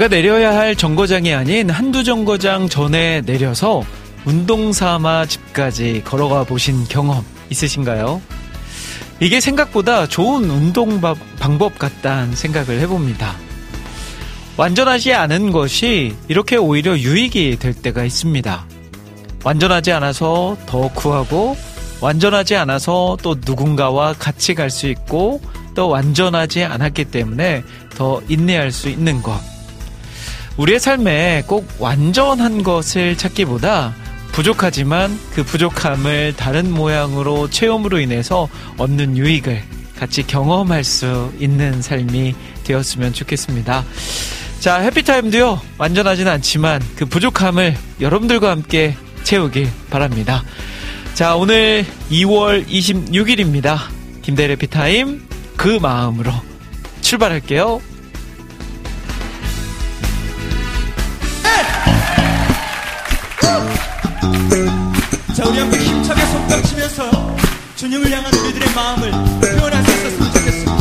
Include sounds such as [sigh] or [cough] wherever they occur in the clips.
내가 내려야 할 정거장이 아닌 한두 정거장 전에 내려서 운동 삼아 집까지 걸어가 보신 경험 있으신가요? 이게 생각보다 좋은 운동 바- 방법 같다는 생각을 해봅니다. 완전하지 않은 것이 이렇게 오히려 유익이 될 때가 있습니다. 완전하지 않아서 더 구하고, 완전하지 않아서 또 누군가와 같이 갈 수 있고, 또 완전하지 않았기 때문에 더 인내할 수 있는 것. 우리의 삶에 꼭 완전한 것을 찾기보다 부족하지만 그 부족함을 다른 모양으로 체험으로 인해서 얻는 유익을 같이 경험할 수 있는 삶이 되었으면 좋겠습니다. 자, 해피타임도요, 완전하진 않지만 그 부족함을 여러분들과 함께 채우길 바랍니다. 자, 오늘 2월 26일입니다. 김대일 해피타임, 그 마음으로 출발할게요. 자 우리 함께 힘차게 손뼉 치면서 주님을 향한 우리들의 마음을 표현할 수 있었으면 좋겠습니다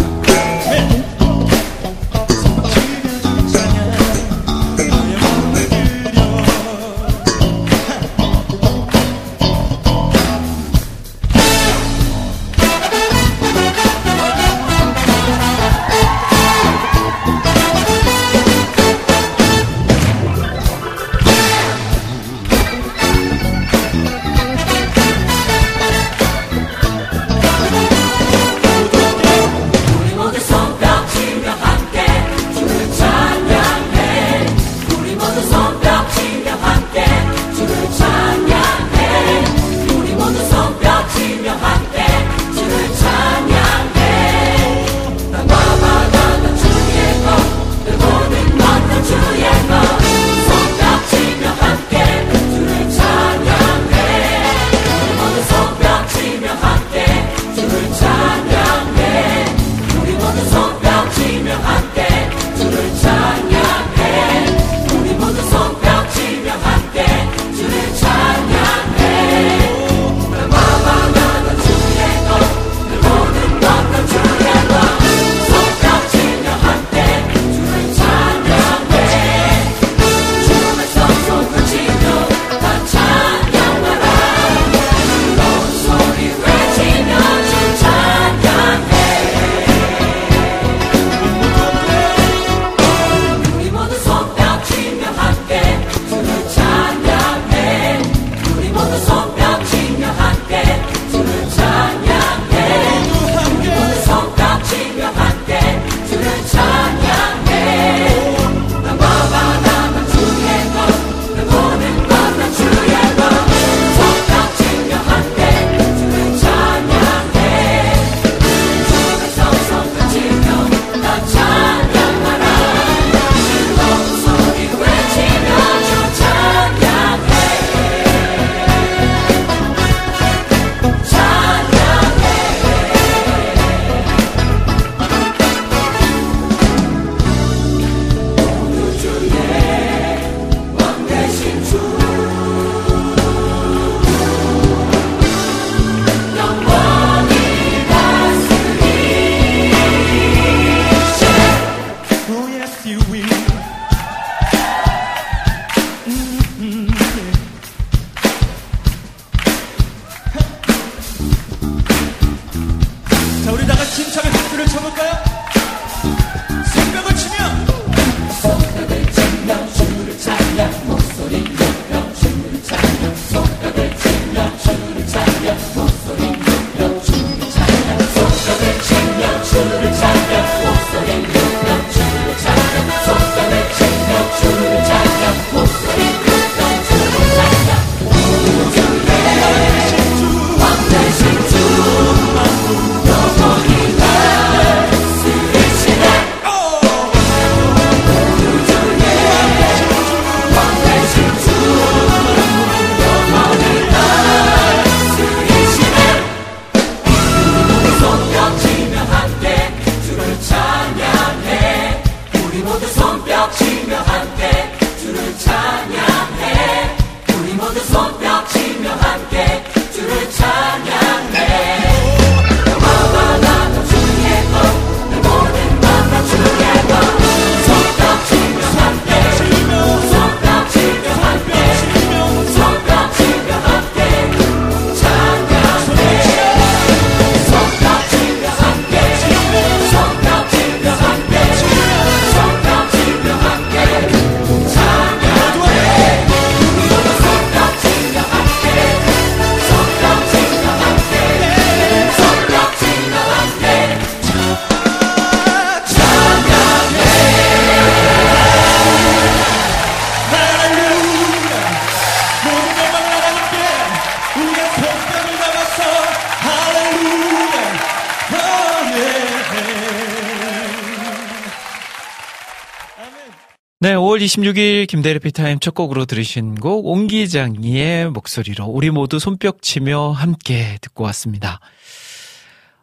26일 김대리 피타임 첫 곡으로 들으신 곡 옹기장이의 목소리로 우리 모두 손뼉치며 함께 듣고 왔습니다.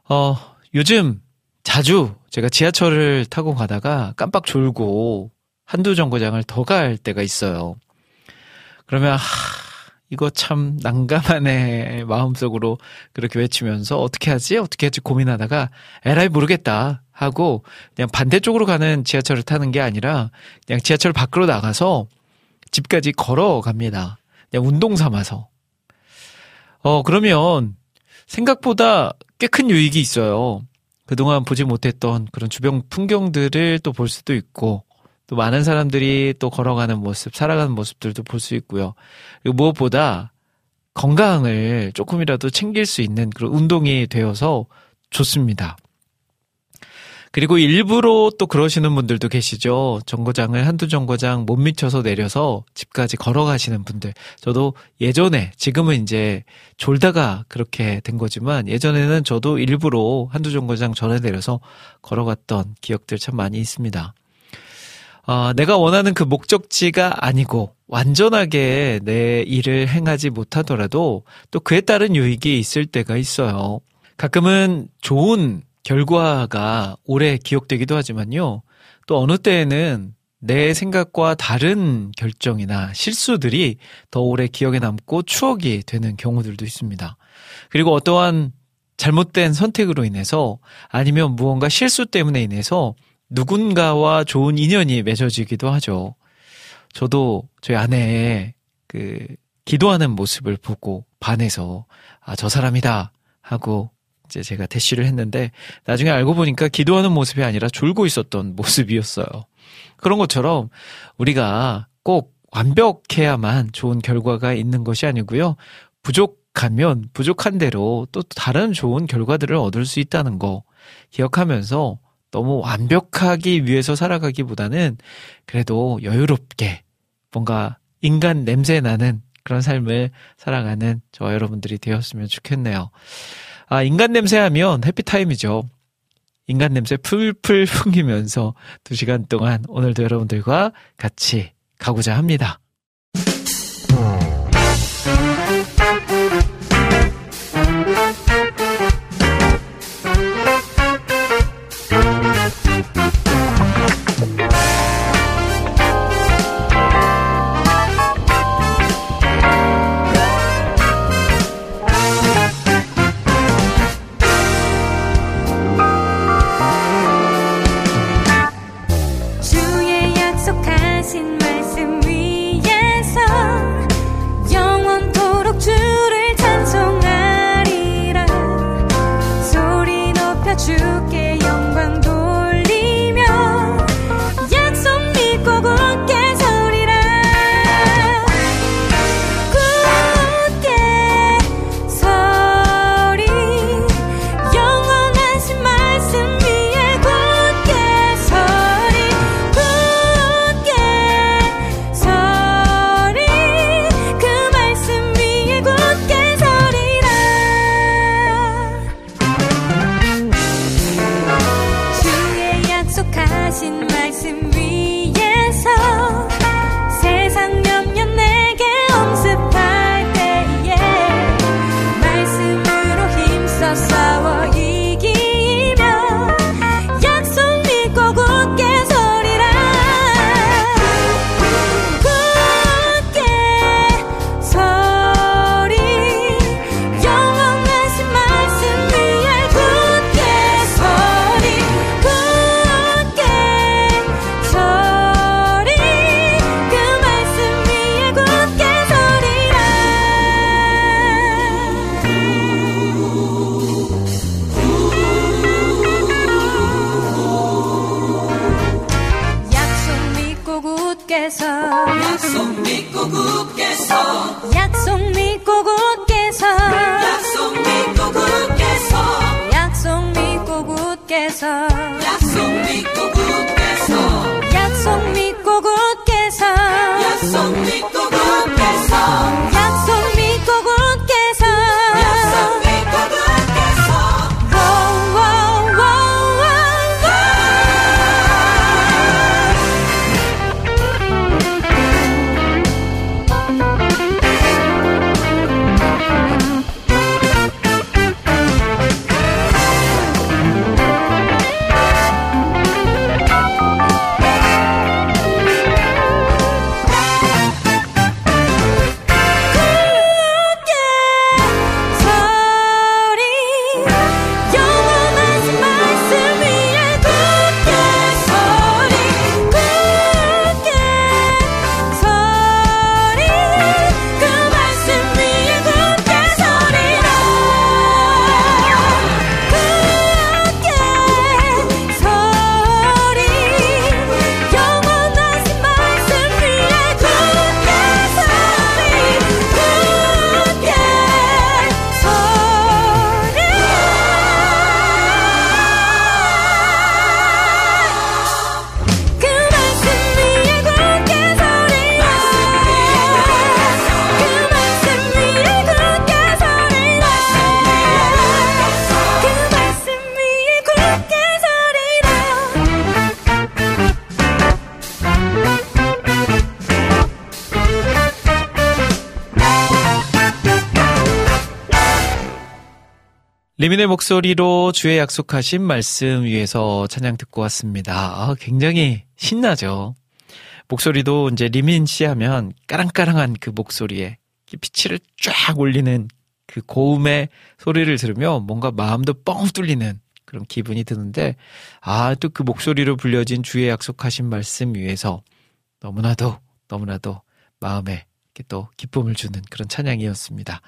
어, 요즘 자주 제가 지하철을 타고 가다가 깜빡 졸고 한두 정거장을 더 갈 때가 있어요. 그러면 하, 이거 참 난감하네 마음속으로 그렇게 외치면서 어떻게 하지 어떻게 하지 고민하다가 에라이 모르겠다 하고 그냥 반대쪽으로 가는 지하철을 타는 게 아니라 그냥 지하철 밖으로 나가서 집까지 걸어갑니다. 그냥 운동 삼아서. 어, 그러면 생각보다 꽤 큰 유익이 있어요. 그동안 보지 못했던 그런 주변 풍경들을 또 볼 수도 있고, 또 많은 사람들이 또 걸어가는 모습, 살아가는 모습들도 볼 수 있고요. 그리고 무엇보다 건강을 조금이라도 챙길 수 있는 그런 운동이 되어서 좋습니다. 그리고 일부러 또 그러시는 분들도 계시죠. 정거장을 한두 정거장 못 미쳐서 내려서 집까지 걸어가시는 분들. 저도 예전에, 지금은 이제 졸다가 그렇게 된 거지만 예전에는 저도 일부러 한두 정거장 전에 내려서 걸어갔던 기억들 참 많이 있습니다. 어, 내가 원하는 그 목적지가 아니고 완전하게 내 일을 행하지 못하더라도 또 그에 따른 유익이 있을 때가 있어요. 가끔은 좋은 결과가 오래 기억되기도 하지만요. 또 어느 때에는 내 생각과 다른 결정이나 실수들이 더 오래 기억에 남고 추억이 되는 경우들도 있습니다. 그리고 어떠한 잘못된 선택으로 인해서 아니면 무언가 실수 때문에 인해서 누군가와 좋은 인연이 맺어지기도 하죠. 저도 저희 아내의 그 기도하는 모습을 보고 반해서 아, 저 사람이다 하고 이제 제가 대시를 했는데 나중에 알고 보니까 기도하는 모습이 아니라 졸고 있었던 모습이었어요. 그런 것처럼 우리가 꼭 완벽해야만 좋은 결과가 있는 것이 아니고요. 부족하면 부족한 대로 또 다른 좋은 결과들을 얻을 수 있다는 거 기억하면서 너무 완벽하기 위해서 살아가기보다는 그래도 여유롭게 뭔가 인간 냄새 나는 그런 삶을 살아가는 저와 여러분들이 되었으면 좋겠네요. 아, 인간 냄새 하면 해피타임이죠. 인간 냄새 풀풀 풍기면서 두 시간 동안 오늘도 여러분들과 같이 가고자 합니다. 리민의 목소리로 주의 약속하신 말씀 위에서 찬양 듣고 왔습니다. 아, 굉장히 신나죠. 목소리도 이제 리민 씨 하면 까랑까랑한 그 목소리에 피치를 쫙 올리는 그 고음의 소리를 들으면 뭔가 마음도 뻥 뚫리는 그런 기분이 드는데, 아, 또 그 목소리로 불려진 주의 약속하신 말씀 위에서 너무나도, 너무나도 마음에 이렇게 또 기쁨을 주는 그런 찬양이었습니다.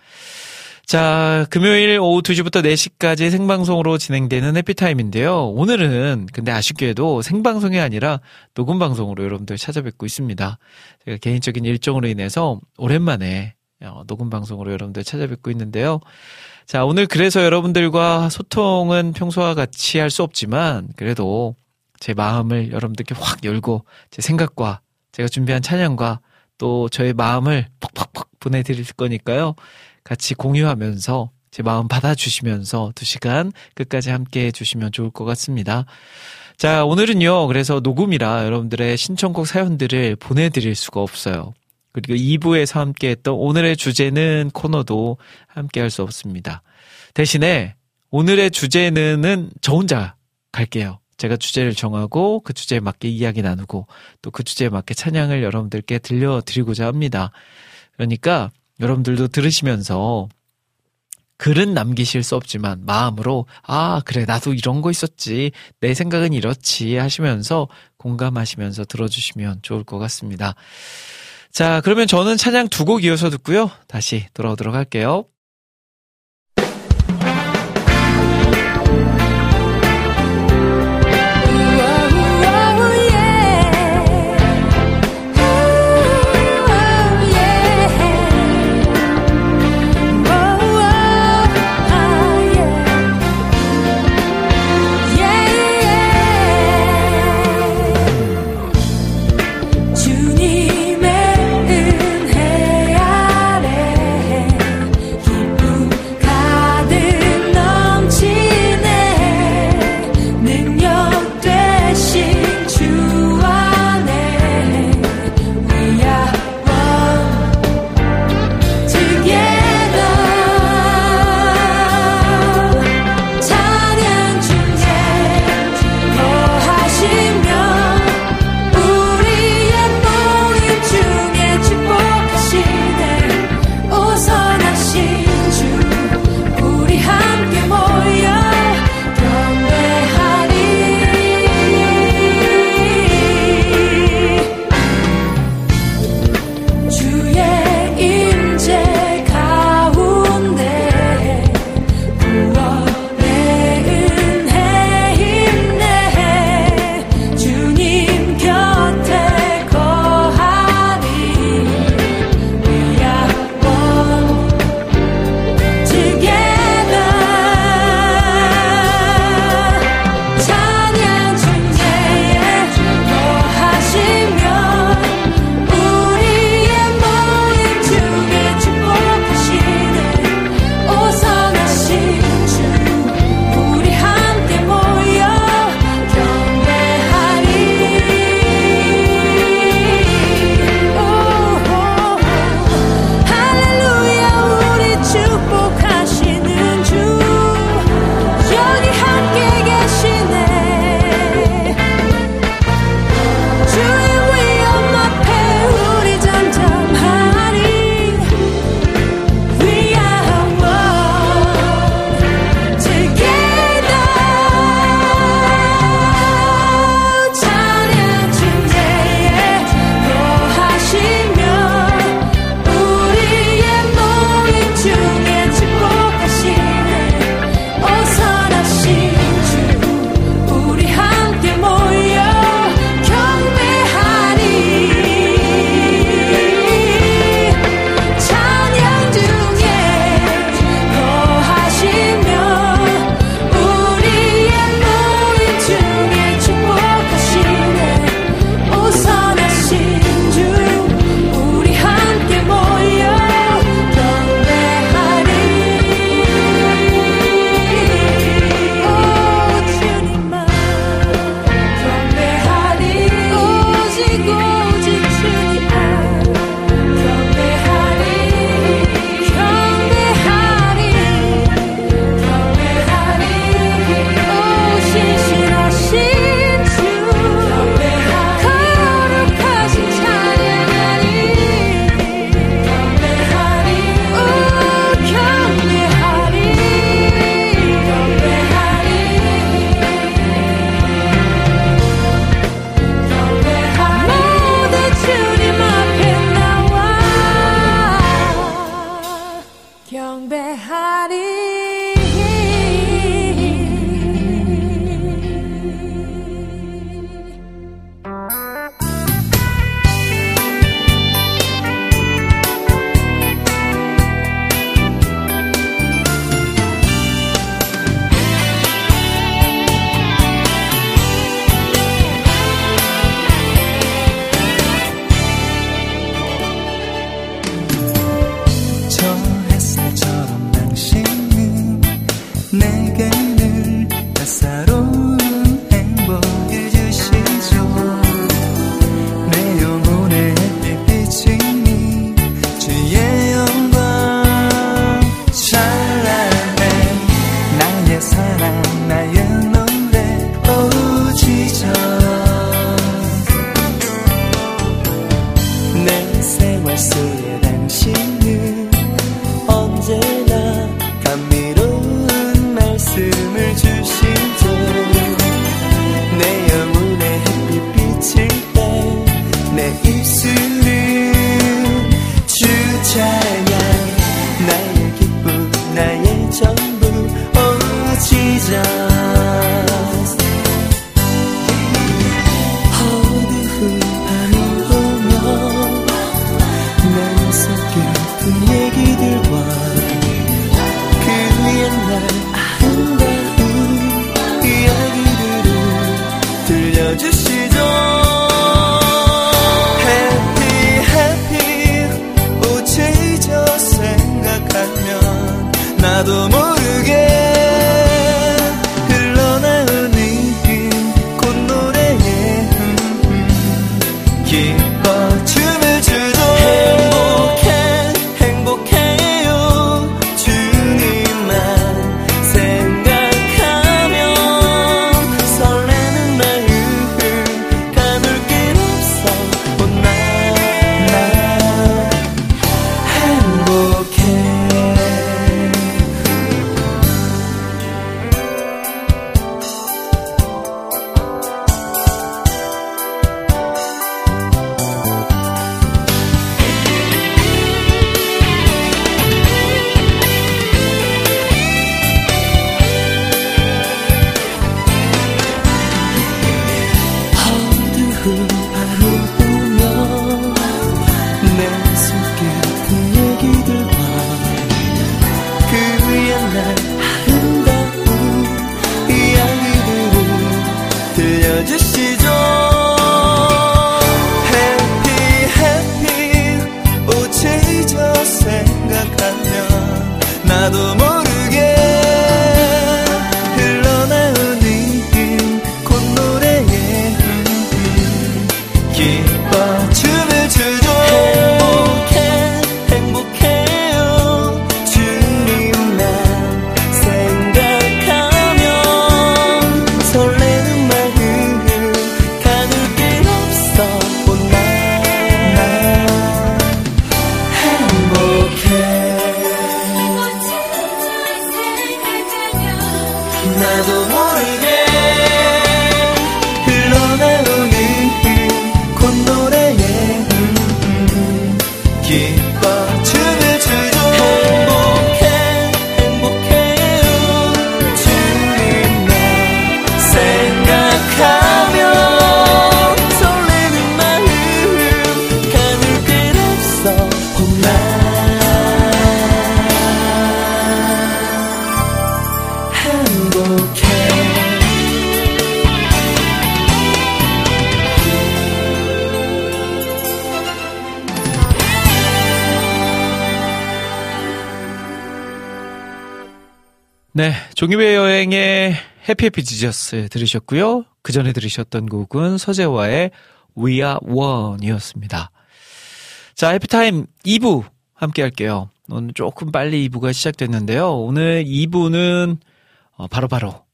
자, 금요일 오후 2시부터 4시까지 생방송으로 진행되는 해피타임인데요. 오늘은 근데 아쉽게도 생방송이 아니라 녹음 방송으로 여러분들 찾아뵙고 있습니다. 제가 개인적인 일정으로 인해서 오랜만에 어, 녹음 방송으로 여러분들 찾아뵙고 있는데요. 자, 오늘 그래서 여러분들과 소통은 평소와 같이 할 수 없지만 그래도 제 마음을 여러분들께 확 열고 제 생각과 제가 준비한 찬양과 또 저의 마음을 퍽퍽퍽 보내드릴 거니까요. 같이 공유하면서 제 마음 받아주시면서 두 시간 끝까지 함께 해주시면 좋을 것 같습니다. 자, 오늘은요, 그래서 녹음이라 여러분들의 신청곡 사연들을 보내드릴 수가 없어요. 그리고 2부에서 함께 했던 오늘의 주제는 코너도 함께 할 수 없습니다. 대신에 오늘의 주제는 저 혼자 갈게요. 제가 주제를 정하고 그 주제에 맞게 이야기 나누고 또 그 주제에 맞게 찬양을 여러분들께 들려드리고자 합니다. 그러니까 여러분들도 들으시면서 글은 남기실 수 없지만 마음으로 아 그래 나도 이런 거 있었지 내 생각은 이렇지 하시면서 공감하시면서 들어주시면 좋을 것 같습니다. 자 그러면 저는 찬양 두 곡 이어서 듣고요 다시 돌아오도록 할게요. 네, 종이배 여행의 해피해피 지저스 들으셨고요. 그 전에 들으셨던 곡은 서재화의 We Are One이었습니다. 자, 해피타임 2부 함께 할게요. 오늘 조금 빨리 2부가 시작됐는데요. 오늘 2부는 어, 바로 바로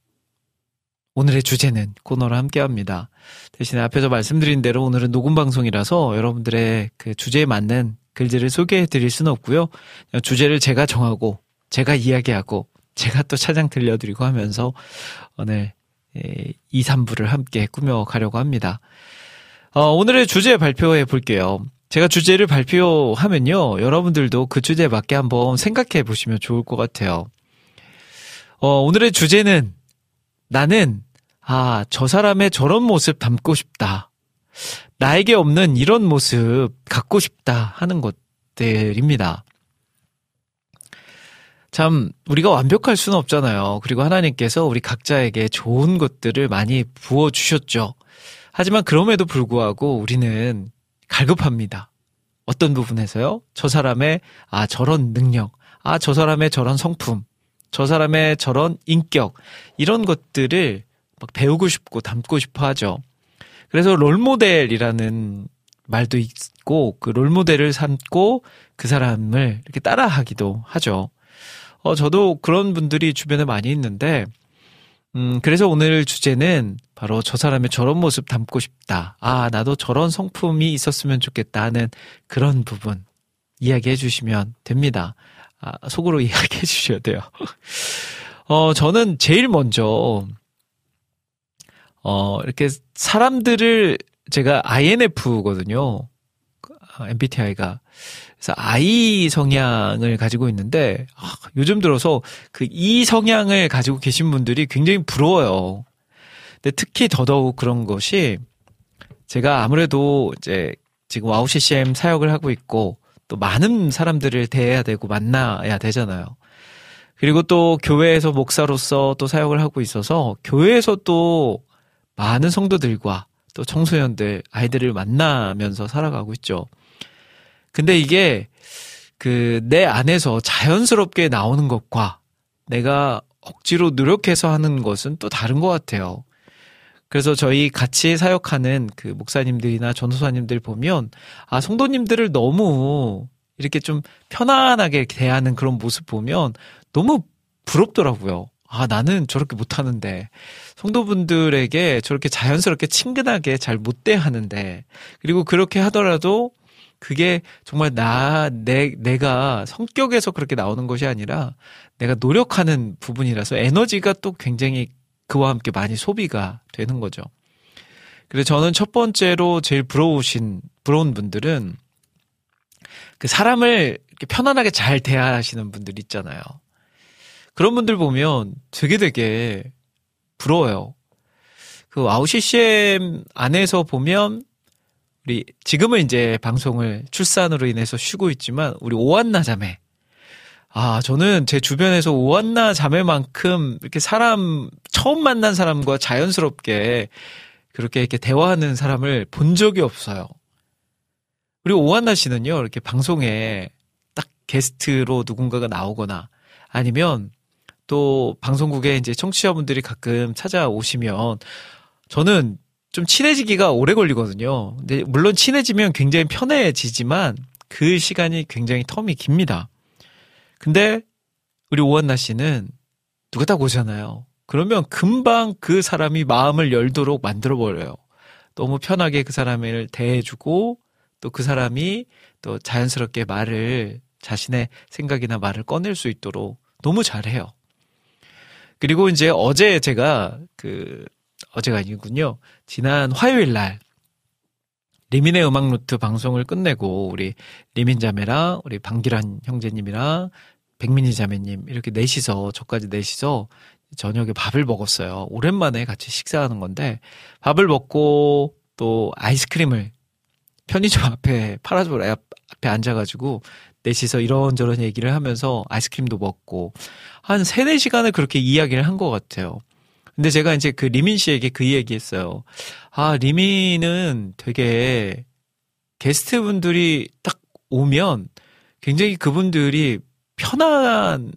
오늘의 주제는 코너를 함께 합니다. 대신에 앞에서 말씀드린 대로 오늘은 녹음 방송이라서 여러분들의 그 주제에 맞는 글들을 소개해 드릴 수는 없고요. 주제를 제가 정하고 제가 이야기하고 제가 또 차장 들려드리고 하면서 오늘 2, 3부를 함께 꾸며가려고 합니다. 어, 오늘의 주제 발표해 볼게요. 제가 주제를 발표하면요. 여러분들도 그 주제에 맞게 한번 생각해 보시면 좋을 것 같아요. 어, 오늘의 주제는 나는 아, 저 사람의 저런 모습 담고 싶다. 나에게 없는 이런 모습 갖고 싶다 하는 것들입니다. 참, 우리가 완벽할 수는 없잖아요. 그리고 하나님께서 우리 각자에게 좋은 것들을 많이 부어 주셨죠. 하지만 그럼에도 불구하고 우리는 갈급합니다. 어떤 부분에서요? 저 사람의, 아, 저런 능력, 아, 저 사람의 저런 성품, 저 사람의 저런 인격, 이런 것들을 막 배우고 싶고 담고 싶어 하죠. 그래서 롤모델이라는 말도 있고, 그 롤모델을 삼고 그 사람을 이렇게 따라하기도 하죠. 어, 저도 그런 분들이 주변에 많이 있는데, 음, 그래서 오늘 주제는 바로 저 사람의 저런 모습 담고 싶다. 아, 나도 저런 성품이 있었으면 좋겠다 하는 그런 부분 이야기해 주시면 됩니다. 아, 속으로 [laughs] 이야기해 주셔야 돼요. 어, 저는 제일 먼저, 어, 이렇게 사람들을 제가 INF거든요. MBTI가. 그래서 I 성향을 가지고 있는데 아, 요즘 들어서 그 E 성향을 가지고 계신 분들이 굉장히 부러워요. 근데 특히 더더욱 그런 것이 제가 아무래도 이제 지금 와우 CCM 사역을 하고 있고 또 많은 사람들을 대해야 되고 만나야 되잖아요. 그리고 또 교회에서 목사로서 또 사역을 하고 있어서 교회에서 또 많은 성도들과 또 청소년들, 아이들을 만나면서 살아가고 있죠. 근데 이게 그 내 안에서 자연스럽게 나오는 것과 내가 억지로 노력해서 하는 것은 또 다른 것 같아요. 그래서 저희 같이 사역하는 그 목사님들이나 전도사님들 보면 아 성도님들을 너무 이렇게 좀 편안하게 대하는 그런 모습 보면 너무 부럽더라고요. 아 나는 저렇게 못하는데 성도분들에게 저렇게 자연스럽게 친근하게 잘 못 대하는데 그리고 그렇게 하더라도 그게 정말 나, 내, 내가 성격에서 그렇게 나오는 것이 아니라 내가 노력하는 부분이라서 에너지가 또 굉장히 그와 함께 많이 소비가 되는 거죠. 그래서 저는 첫 번째로 제일 부러우신, 부러운 분들은 그 사람을 이렇게 편안하게 잘 대하시는 분들 있잖아요. 그런 분들 보면 되게 되게 부러워요. 그 아우 CCM 안에서 보면 우리 지금은 이제 방송을 출산으로 인해서 쉬고 있지만 우리 오한나 자매 아, 저는 제 주변에서 오한나 자매만큼 이렇게 사람, 처음 만난 사람과 자연스럽게 그렇게 이렇게 대화하는 사람을 본 적이 없어요. 그리고 오한나 씨는요, 이렇게 방송에 딱 게스트로 누군가가 나오거나 아니면 또 방송국에 이제 청취자분들이 가끔 찾아오시면 저는 좀 친해지기가 오래 걸리거든요. 근데 물론 친해지면 굉장히 편해지지만 그 시간이 굉장히 텀이 깁니다. 근데 우리 오한나 씨는 누가 딱 오잖아요. 그러면 금방 그 사람이 마음을 열도록 만들어 버려요. 너무 편하게 그 사람을 대해주고 또 그 사람이 또 자연스럽게 말을 자신의 생각이나 말을 꺼낼 수 있도록 너무 잘해요. 그리고 이제 어제 제가 그 어제가 아니군요. 지난 화요일 날 리민의 음악 노트 방송을 끝내고 우리 리민 자매랑 우리 방기란 형제님이랑 백민희 자매님 이렇게 넷이서 저까지 넷이서 저녁에 밥을 먹었어요. 오랜만에 같이 식사하는 건데 밥을 먹고 또 아이스크림을 편의점 앞에 파라솔 앞에 앉아가지고 넷이서 이런저런 얘기를 하면서 아이스크림도 먹고 한 세네 시간을 그렇게 이야기를 한 것 같아요. 근데 제가 이제 그 리민 씨에게 그 얘기 했어요. 아, 리민은 되게 게스트 분들이 딱 오면 굉장히 그분들이 편안해지도록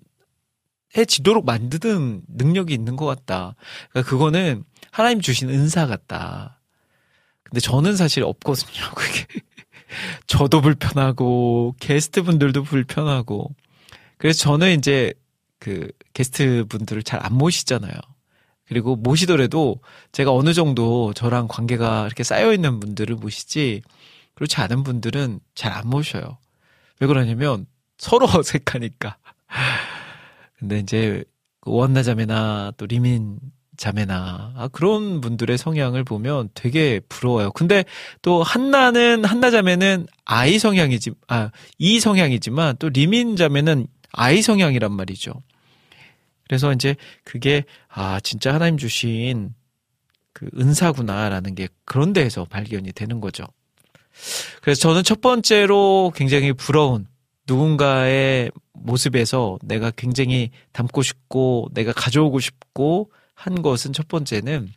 만드는 능력이 있는 것 같다. 그러니까 그거는 하나님 주신 은사 같다. 근데 저는 사실 없거든요. [laughs] 그게 저도 불편하고 게스트 분들도 불편하고 그래서 저는 이제 그 게스트 분들을 잘 안 모시잖아요. 그리고 모시더라도 제가 어느 정도 저랑 관계가 이렇게 쌓여 있는 분들을 모시지 그렇지 않은 분들은 잘 안 모셔요. 왜 그러냐면 서로 [laughs] 어색하니까. 근데 이제 그 원나 자매나 또 리민 자매나 아, 그런 분들의 성향을 보면 되게 부러워요. 근데 또 한나는 한나 자매는 아이 성향이지 아이 성향이지만 또 리민 자매는 아이 성향이란 말이죠. 그래서 이제 그게 아 진짜 하나님 주신 그 은사구나라는 게 그런 데에서 발견이 되는 거죠. 그래서 저는 첫 번째로 굉장히 부러운 누군가의 모습에서 내가 굉장히 담고 싶고 내가 가져오고 싶고 한 것은 첫 번째는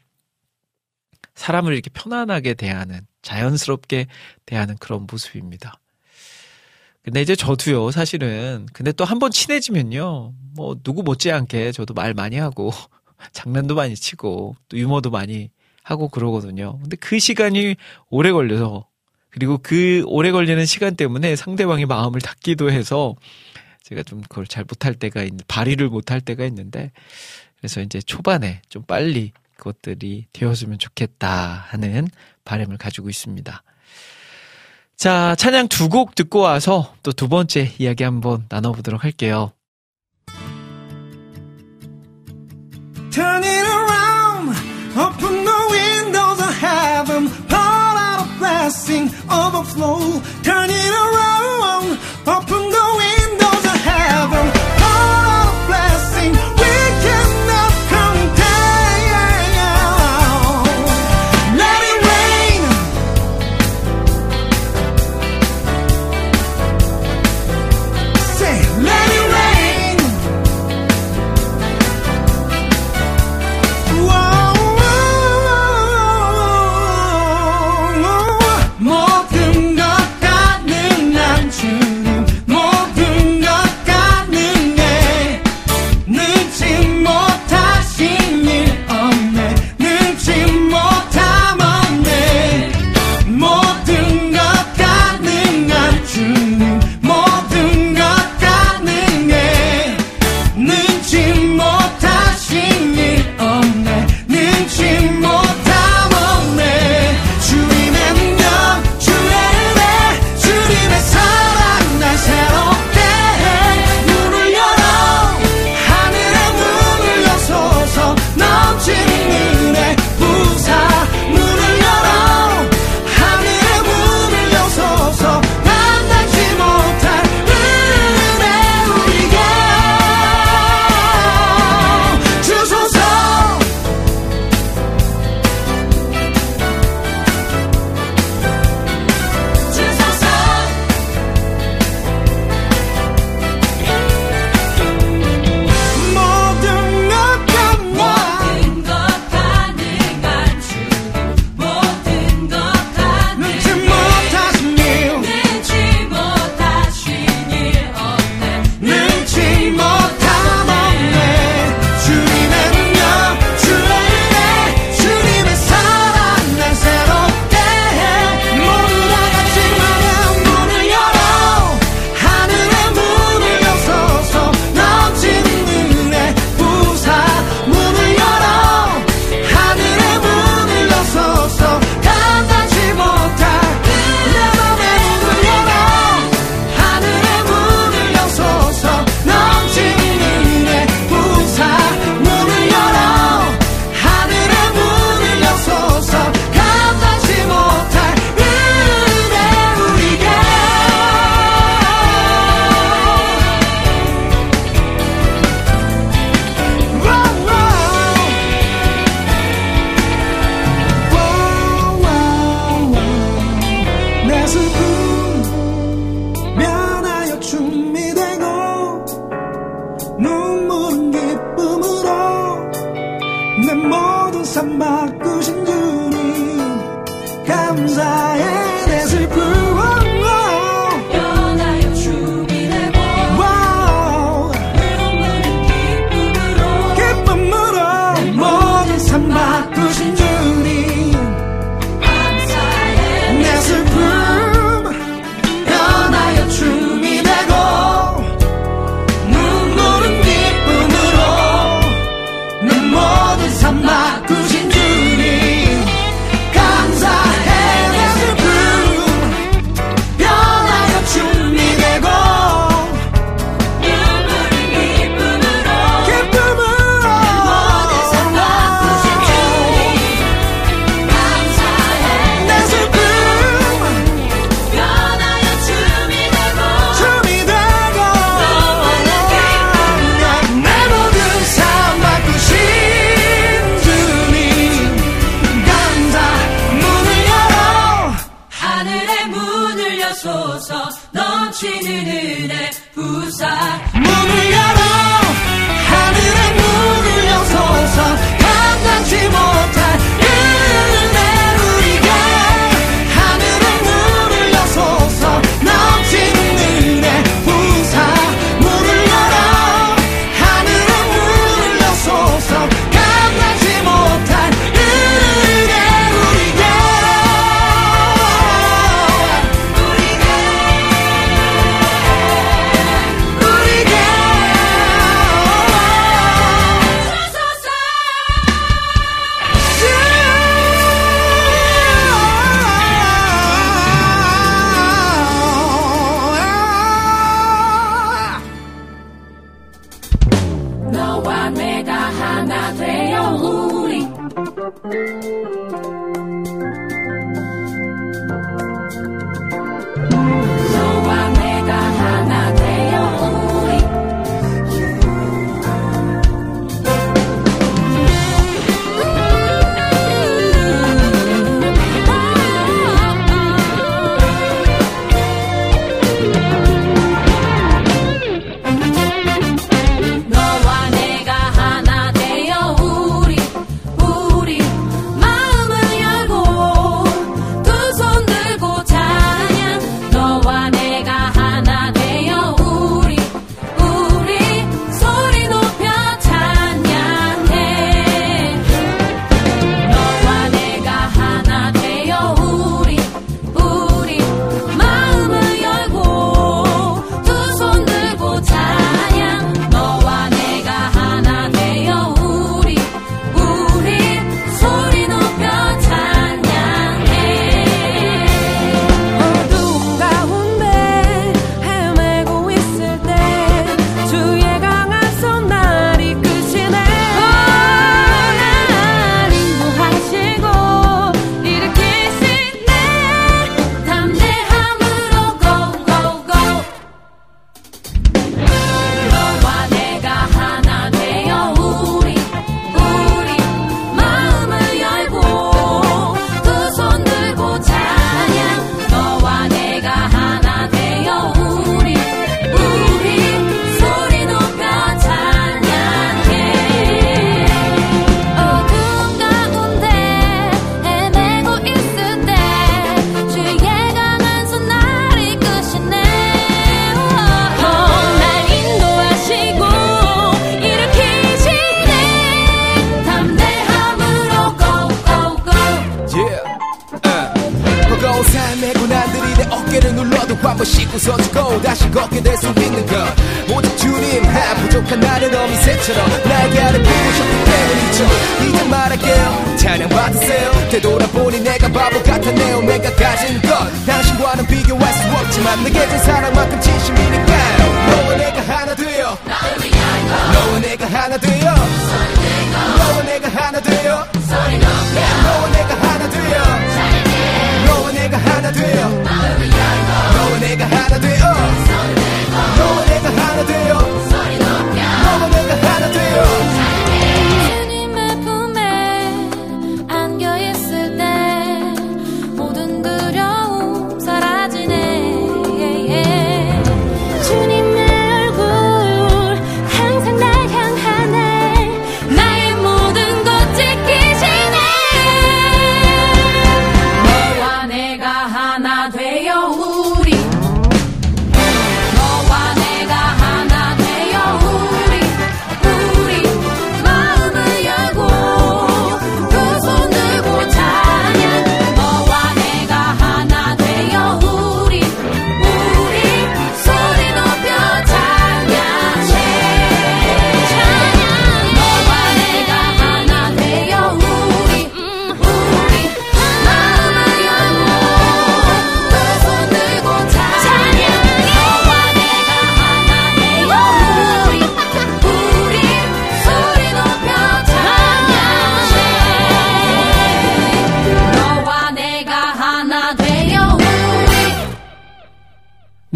사람을 이렇게 편안하게 대하는 자연스럽게 대하는 그런 모습입니다. 근데 이제 저도요, 사실은. 근데 또 한 번 친해지면요, 뭐, 누구 못지않게 저도 말 많이 하고, [laughs] 장난도 많이 치고, 또 유머도 많이 하고 그러거든요. 근데 그 시간이 오래 걸려서 그리고 그 오래 걸리는 시간 때문에 상대방의 마음을 닫기도 해서 제가 좀 그걸 잘 못할 때가 있는 발휘를 못할 때가 있는데 그래서 이제 초반에 좀 빨리 그것들이 되었으면 좋겠다 하는 바람을 가지고 있습니다. 자, 찬양 두 곡 듣고 와서 또 두 번째 이야기 한번 나눠보도록 할게요. Turn it around, open the windows of heaven. blessing overflow. Turn it around, open you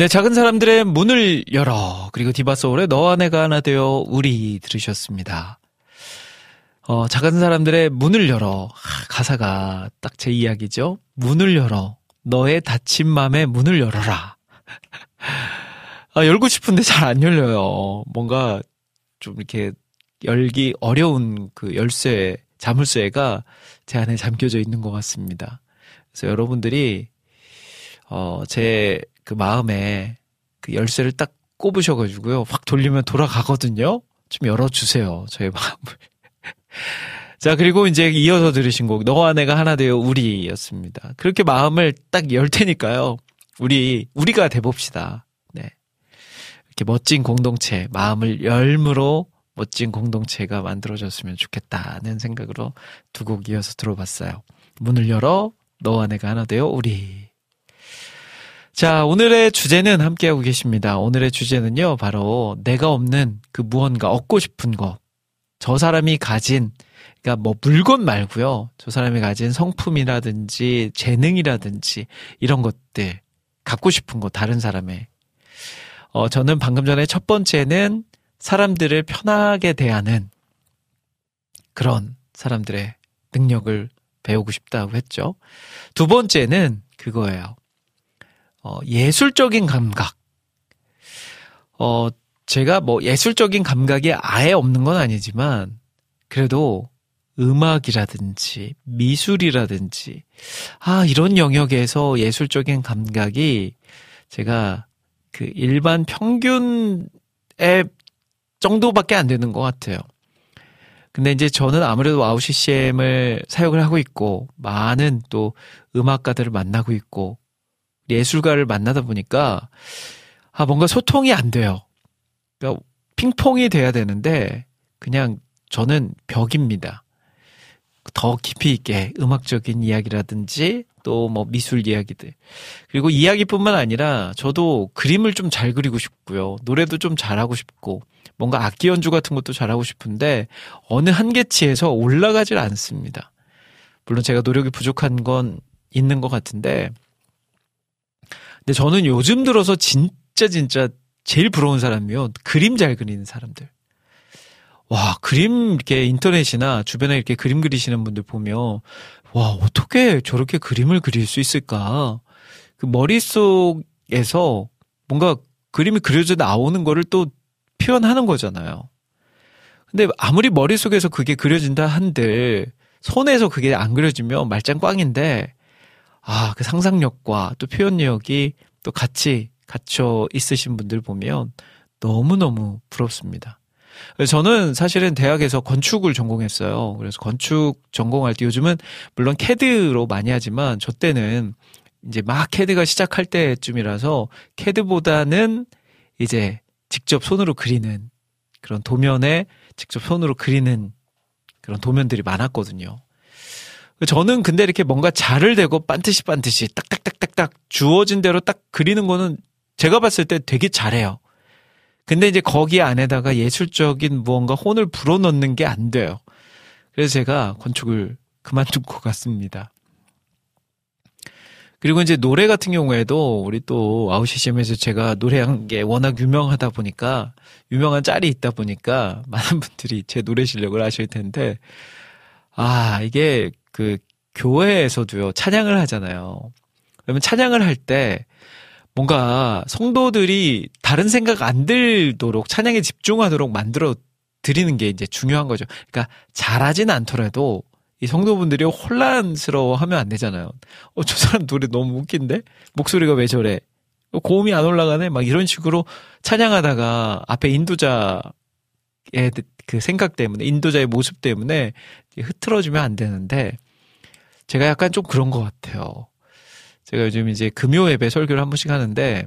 네, 작은 사람들의 문을 열어. 그리고 디바소울의 너와 내가 하나 되어 우리 들으셨습니다. 어, 작은 사람들의 문을 열어. 하, 가사가 딱 제 이야기죠. 문을 열어. 너의 닫힌 맘에 문을 열어라. [laughs] 아, 열고 싶은데 잘 안 열려요. 뭔가 좀 이렇게 열기 어려운 그 열쇠, 자물쇠가 제 안에 잠겨져 있는 것 같습니다. 그래서 여러분들이, 어, 제 그 마음에 그 열쇠를 딱 꼽으셔가지고요. 확 돌리면 돌아가거든요. 좀 열어주세요. 저의 마음을. [laughs] 자, 그리고 이제 이어서 들으신 곡, 너와 내가 하나 되어 우리 였습니다. 그렇게 마음을 딱 열 테니까요. 우리, 우리가 돼봅시다. 네. 이렇게 멋진 공동체, 마음을 열므로 멋진 공동체가 만들어졌으면 좋겠다는 생각으로 두 곡 이어서 들어봤어요. 문을 열어, 너와 내가 하나 되어 우리. 자, 오늘의 주제는 함께하고 계십니다. 오늘의 주제는요, 바로 내가 없는 그 무언가 얻고 싶은 것. 저 사람이 가진, 그러니까 뭐 물건 말고요. 저 사람이 가진 성품이라든지 재능이라든지 이런 것들. 갖고 싶은 거, 다른 사람의. 어, 저는 방금 전에 첫 번째는 사람들을 편하게 대하는 그런 사람들의 능력을 배우고 싶다고 했죠. 두 번째는 그거예요. 어, 예술적인 감각. 어, 제가 뭐 예술적인 감각이 아예 없는 건 아니지만, 그래도 음악이라든지 미술이라든지, 아, 이런 영역에서 예술적인 감각이 제가 그 일반 평균의 정도밖에 안 되는 것 같아요. 근데 이제 저는 아무래도 와우 CCM을 사역을 하고 있고, 많은 또 음악가들을 만나고 있고, 예술가를 만나다 보니까, 아, 뭔가 소통이 안 돼요. 그러니까 핑퐁이 돼야 되는데, 그냥 저는 벽입니다. 더 깊이 있게 음악적인 이야기라든지 또 뭐 미술 이야기들. 그리고 이야기뿐만 아니라 저도 그림을 좀 잘 그리고 싶고요. 노래도 좀 잘하고 싶고 뭔가 악기 연주 같은 것도 잘하고 싶은데 어느 한계치에서 올라가질 않습니다. 물론 제가 노력이 부족한 건 있는 것 같은데 근데 저는 요즘 들어서 진짜 진짜 제일 부러운 사람이요. 그림 잘 그리는 사람들. 와, 그림 이렇게 인터넷이나 주변에 이렇게 그림 그리시는 분들 보면 와, 어떻게 저렇게 그림을 그릴 수 있을까? 그 머릿속에서 뭔가 그림이 그려져 나오는 거를 또 표현하는 거잖아요. 근데 아무리 머릿속에서 그게 그려진다 한들 손에서 그게 안 그려지면 말짱 꽝인데 아, 그 상상력과 또 표현력이 또 같이 갇혀 있으신 분들 보면 너무너무 부럽습니다. 저는 사실은 대학에서 건축을 전공했어요. 그래서 건축 전공할 때 요즘은 물론 캐드로 많이 하지만 저 때는 이제 막 캐드가 시작할 때쯤이라서 캐드보다는 이제 직접 손으로 그리는 그런 도면에 직접 손으로 그리는 그런 도면들이 많았거든요. 저는 근데 이렇게 뭔가 자를 대고 반듯이 반듯이 딱딱딱딱딱 주어진 대로 딱 그리는 거는 제가 봤을 때 되게 잘해요. 근데 이제 거기 안에다가 예술적인 무언가 혼을 불어넣는 게 안 돼요. 그래서 제가 건축을 그만둔 것 같습니다. 그리고 이제 노래 같은 경우에도 우리 또 아웃시심에서 제가 노래한 게 워낙 유명하다 보니까 유명한 짤이 있다 보니까 많은 분들이 제 노래 실력을 아실 텐데 아 이게 그 교회에서도요 찬양을 하잖아요. 그러면 찬양을 할 때 뭔가 성도들이 다른 생각 안 들도록 찬양에 집중하도록 만들어 드리는 게 이제 중요한 거죠. 그러니까 잘하진 않더라도 이 성도분들이 혼란스러워 하면 안 되잖아요. 어, 저 사람 노래 너무 웃긴데? 목소리가 왜 저래? 어, 고음이 안 올라가네? 막 이런 식으로 찬양하다가 앞에 인도자의 그 생각 때문에, 인도자의 모습 때문에 흐트러지면 안 되는데, 제가 약간 좀 그런 것 같아요. 제가 요즘 이제 금요 예배 설교를 한 번씩 하는데,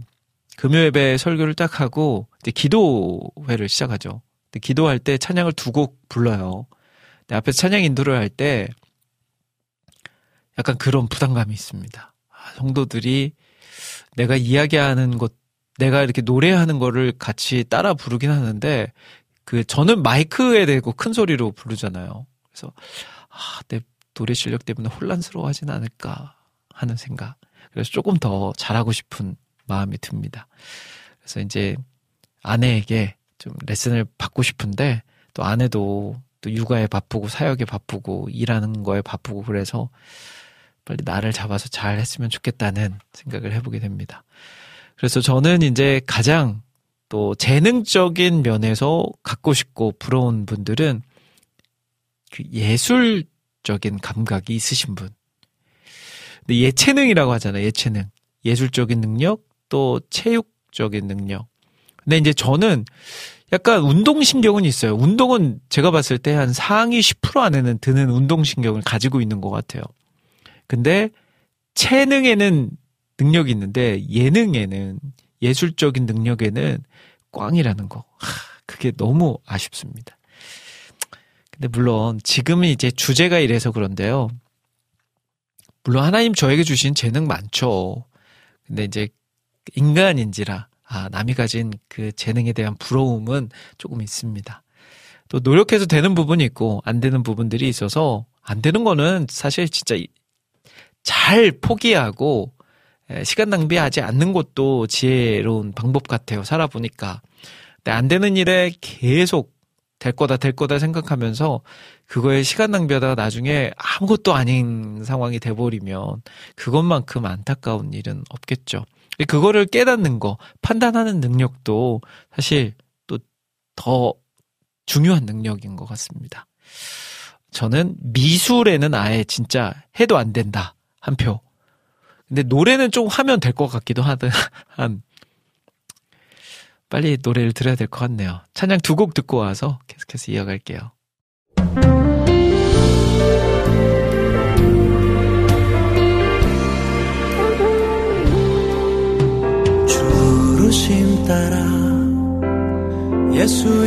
금요 예배 설교를 딱 하고, 이제 기도회를 시작하죠. 기도할 때 찬양을 두 곡 불러요. 앞에서 찬양 인도를 할 때 약간 그런 부담감이 있습니다. 아, 성도들이 내가 이야기하는 것, 내가 이렇게 노래하는 거를 같이 따라 부르긴 하는데 그 저는 마이크에 대고 큰 소리로 부르잖아요. 그래서 아, 내 노래 실력 때문에 혼란스러워하진 않을까 하는 생각. 그래서 조금 더 잘하고 싶은 마음이 듭니다. 그래서 이제 아내에게 좀 레슨을 받고 싶은데 또 아내도 또 육아에 바쁘고 사역에 바쁘고 일하는 거에 바쁘고 그래서 빨리 나를 잡아서 잘 했으면 좋겠다는 생각을 해보게 됩니다. 그래서 저는 이제 가장 또 재능적인 면에서 갖고 싶고 부러운 분들은 그 예술적인 감각이 있으신 분. 근데 예체능이라고 하잖아요. 예체능. 예술적인 능력 또 체육적인 능력. 근데 이제 저는 약간 운동신경은 있어요. 운동은 제가 봤을 때 한 상위 10% 안에는 드는 운동신경을 가지고 있는 것 같아요. 근데 체능에는 능력이 있는데 예능에는 예술적인 능력에는 꽝이라는 거. 하, 그게 너무 아쉽습니다. 근데 물론 지금은 이제 주제가 이래서 그런데요. 물론 하나님 저에게 주신 재능 많죠. 근데 이제 인간인지라 아, 남이 가진 그 재능에 대한 부러움은 조금 있습니다. 또 노력해서 되는 부분이 있고 안 되는 부분들이 있어서 안 되는 거는 사실 진짜 잘 포기하고 시간 낭비하지 않는 것도 지혜로운 방법 같아요. 살아보니까. 근데 안 되는 일에 계속 될 거다 될 거다 생각하면서 그거에 시간 낭비하다가 나중에 아무것도 아닌 상황이 돼버리면 그것만큼 안타까운 일은 없겠죠. 그거를 깨닫는 거, 판단하는 능력도 사실 또 더 중요한 능력인 것 같습니다. 저는 미술에는 아예 진짜 해도 안 된다. 한 표. 근데 노래는 좀 하면 될 것 같기도 하든, 한. 빨리 노래를 들어야 될 것 같네요. 찬양 두 곡 듣고 와서 계속해서 이어갈게요. 부르심 따라 예수 이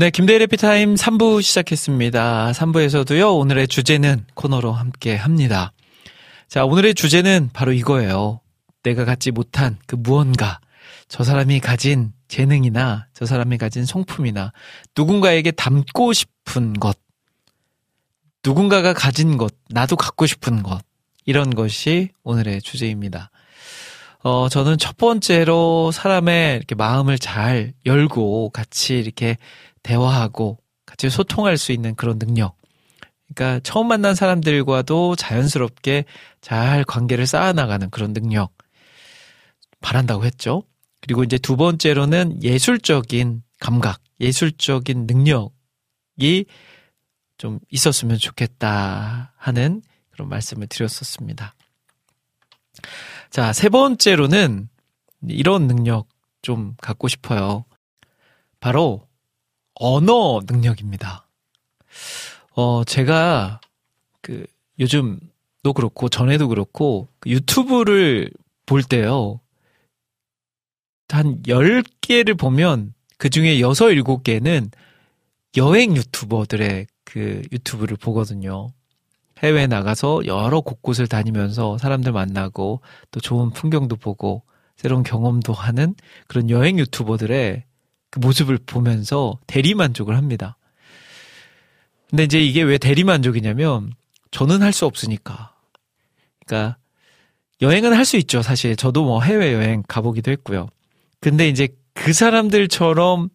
네, 김대일 해피타임 3부 시작했습니다. 3부에서도요, 오늘의 주제는 코너로 함께 합니다. 자, 오늘의 주제는 바로 이거예요. 내가 갖지 못한 그 무언가. 저 사람이 가진 재능이나 저 사람이 가진 성품이나 누군가에게 담고 싶은 것. 누군가가 가진 것, 나도 갖고 싶은 것. 이런 것이 오늘의 주제입니다. 어, 저는 첫 번째로 사람의 이렇게 마음을 잘 열고 같이 이렇게 대화하고 같이 소통할 수 있는 그런 능력. 그러니까 처음 만난 사람들과도 자연스럽게 잘 관계를 쌓아나가는 그런 능력. 바란다고 했죠. 그리고 이제 두 번째로는 예술적인 감각, 예술적인 능력이 좀 있었으면 좋겠다 하는 그런 말씀을 드렸었습니다. 자, 세 번째로는 이런 능력 좀 갖고 싶어요. 바로 언어 능력입니다. 어, 제가 그 요즘도 그렇고 전에도 그렇고 그 유튜브를 볼 때요. 한 10개를 보면 그 중에 6, 7개는 여행 유튜버들의 그 유튜브를 보거든요. 해외에 나가서 여러 곳곳을 다니면서 사람들 만나고 또 좋은 풍경도 보고 새로운 경험도 하는 그런 여행 유튜버들의 그 모습을 보면서 대리만족을 합니다. 근데 이제 이게 왜 대리만족이냐면 저는 할 수 없으니까. 그러니까 여행은 할 수 있죠. 사실 저도 뭐 해외 여행 가보기도 했고요. 근데 이제 그 사람들처럼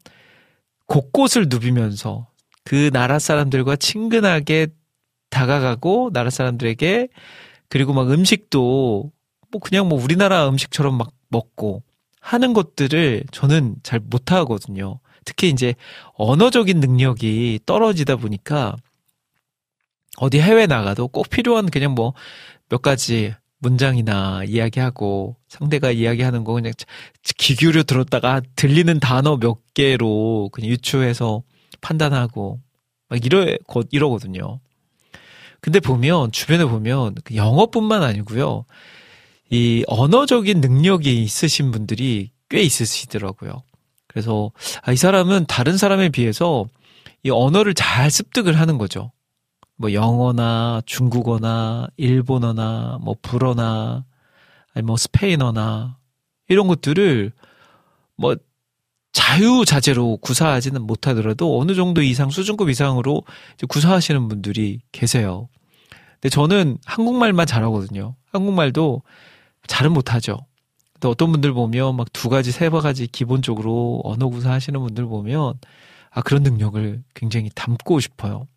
곳곳을 누비면서 그 나라 사람들과 친근하게 다가가고 나라 사람들에게 그리고 막 음식도 뭐 그냥 뭐 우리나라 음식처럼 막 먹고 하는 것들을 저는 잘 못하거든요. 특히 이제 언어적인 능력이 떨어지다 보니까 어디 해외 나가도 꼭 필요한 그냥 뭐 몇 가지 문장이나 이야기하고 상대가 이야기하는 거 그냥 귀 기울여 들었다가 들리는 단어 몇 개로 그냥 유추해서 판단하고 막 이러, 이러거든요. 근데 보면, 주변에 보면, 그 영어뿐만 아니고요. 이 언어적인 능력이 있으신 분들이 꽤 있으시더라고요. 그래서, 아, 이 사람은 다른 사람에 비해서 이 언어를 잘 습득을 하는 거죠. 뭐 영어나 중국어나 일본어나 뭐 불어나 아니 뭐 스페인어나 이런 것들을 뭐 자유자재로 구사하지는 못하더라도 어느 정도 이상 수준급 이상으로 구사하시는 분들이 계세요. 근데 저는 한국말만 잘하거든요. 한국말도 잘은 못하죠. 근데 어떤 분들 보면 막 두 가지, 세 가지 기본적으로 언어 구사 하시는 분들 보면 아, 그런 능력을 굉장히 담고 싶어요.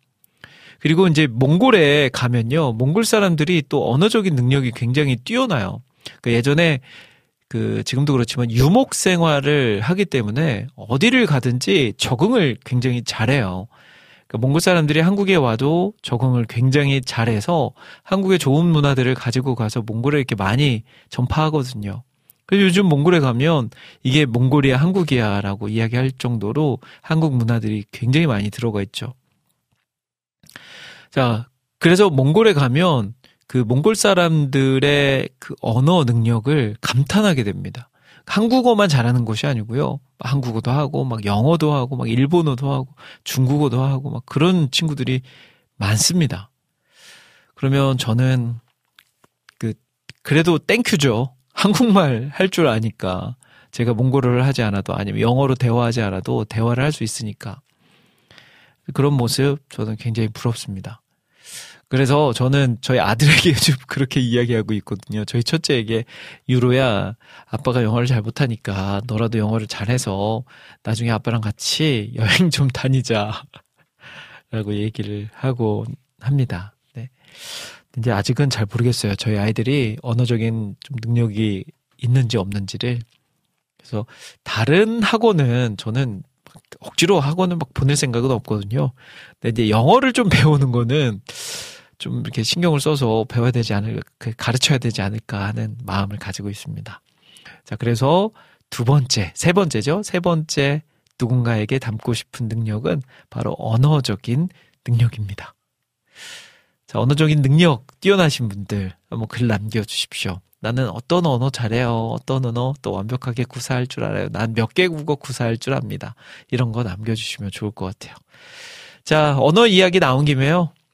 그리고 이제 몽골에 가면요. 몽골 사람들이 또 언어적인 능력이 굉장히 뛰어나요. 그 예전에 그 지금도 그렇지만 유목 생활을 하기 때문에 어디를 가든지 적응을 굉장히 잘해요. 그러니까 몽골 사람들이 한국에 와도 적응을 굉장히 잘해서 한국의 좋은 문화들을 가지고 가서 몽골에 이렇게 많이 전파하거든요. 그래서 요즘 몽골에 가면 이게 몽골이야 한국이야라고 이야기할 정도로 한국 문화들이 굉장히 많이 들어가 있죠. 자, 그래서 몽골에 가면 그 몽골 사람들의 그 언어 능력을 감탄하게 됩니다. 한국어만 잘하는 것이 아니고요. 한국어도 하고, 막 영어도 하고, 막 일본어도 하고, 중국어도 하고, 막 그런 친구들이 많습니다. 그러면 저는 그, 그래도 thank you죠. 한국말 할 줄 아니까. 제가 몽골어를 하지 않아도 아니면 영어로 대화하지 않아도 대화를 할 수 있으니까. 그런 모습 저는 굉장히 부럽습니다. 그래서 저는 저희 아들에게 [laughs] 요즘 그렇게 이야기하고 있거든요. 저희 첫째에게 유로야 아빠가 영어를 잘 못하니까 너라도 영어를 잘해서 나중에 아빠랑 같이 여행 좀 다니자 [laughs] 라고 얘기를 하고 합니다. 네. 이제 아직은 잘 모르겠어요. 저희 아이들이 언어적인 좀 능력이 있는지 없는지를 그래서 다른 학원은 저는 억지로 학원을 막 보낼 생각은 없거든요. 근데 이제 영어를 좀 배우는 거는 좀 이렇게 신경을 써서 배워야 되지 않을, 그 가르쳐야 되지 않을까 하는 마음을 가지고 있습니다. 자, 그래서 두 번째, 세 번째죠. 세 번째 누군가에게 담고 싶은 능력은 바로 언어적인 능력입니다. 자, 언어적인 능력 뛰어나신 분들 한번 글 남겨주십시오. 나는 어떤 언어 잘해요. 어떤 언어 또 완벽하게 구사할 줄 알아요. 난 몇 개 국어 구사할 줄 압니다. 이런 거 남겨주시면 좋을 것 같아요. 자, 언어 이야기 나온 김에요.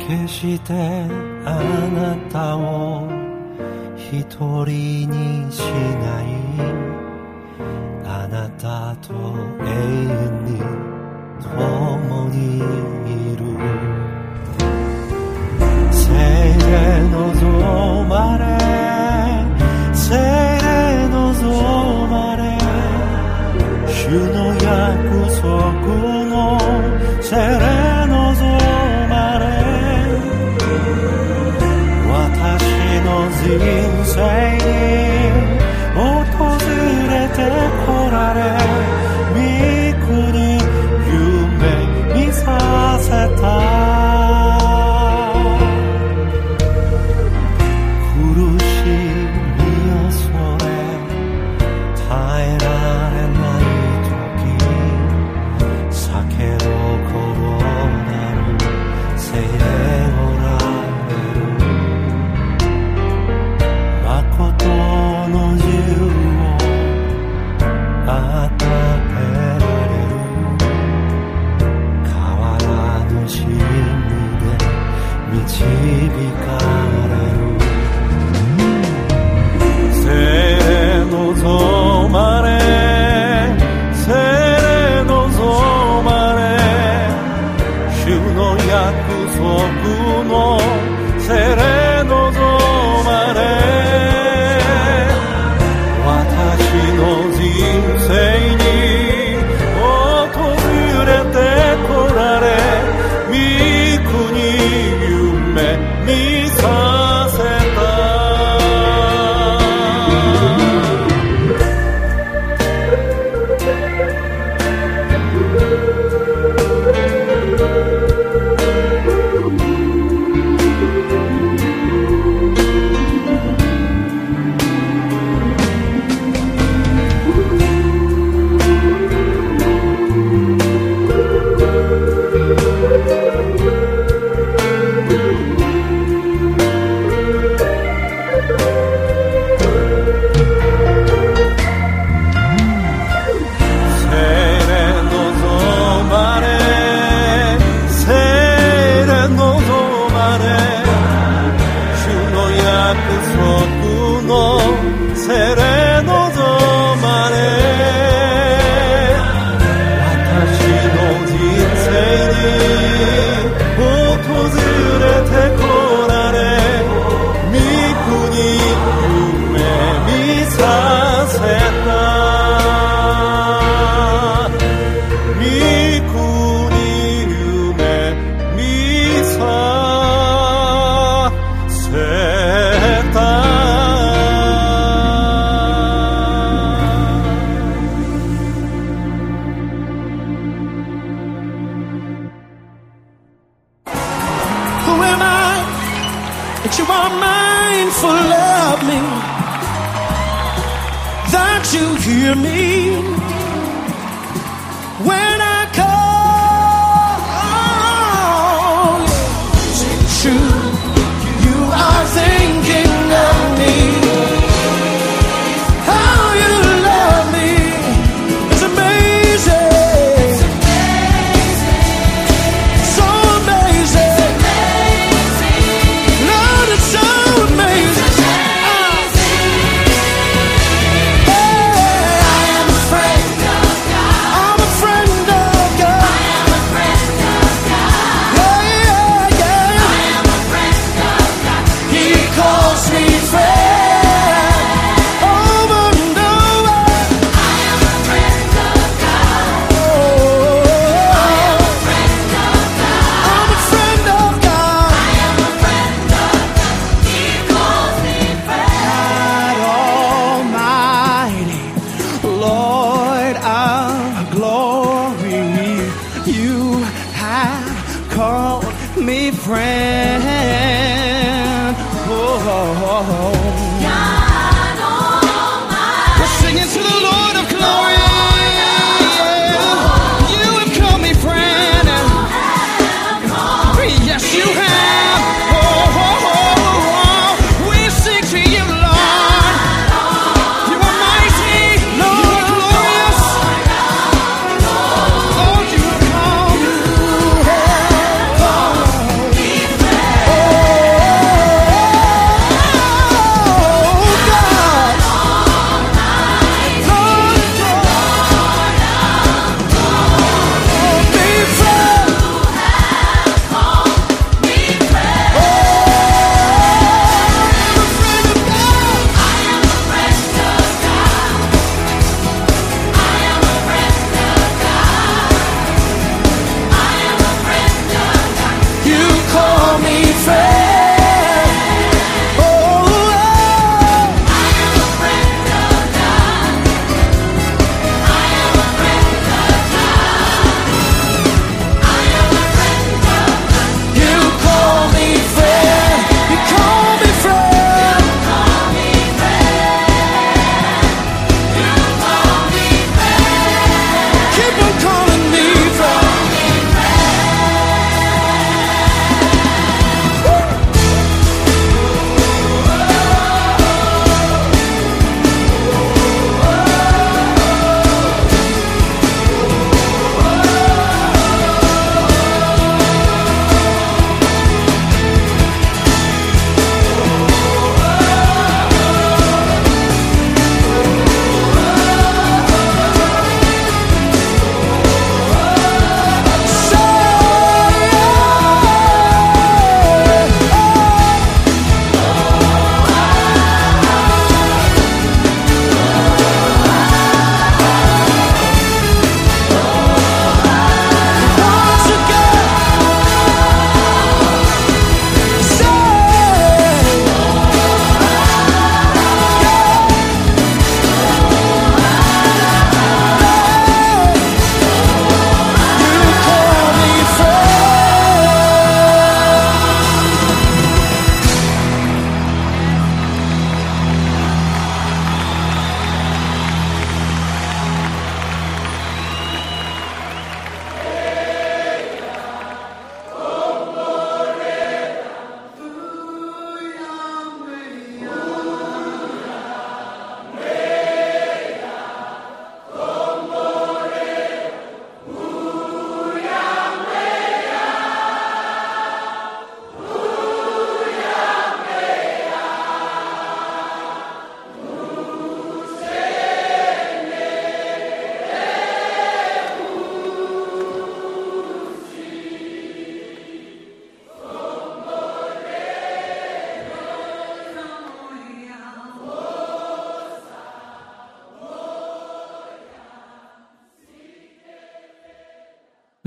決してあなたを一人にしない。あなたと永遠に共にいる。聖霊望まれ聖霊望まれ主の約束の聖霊。 인생이 옷옷을 해대 코랄에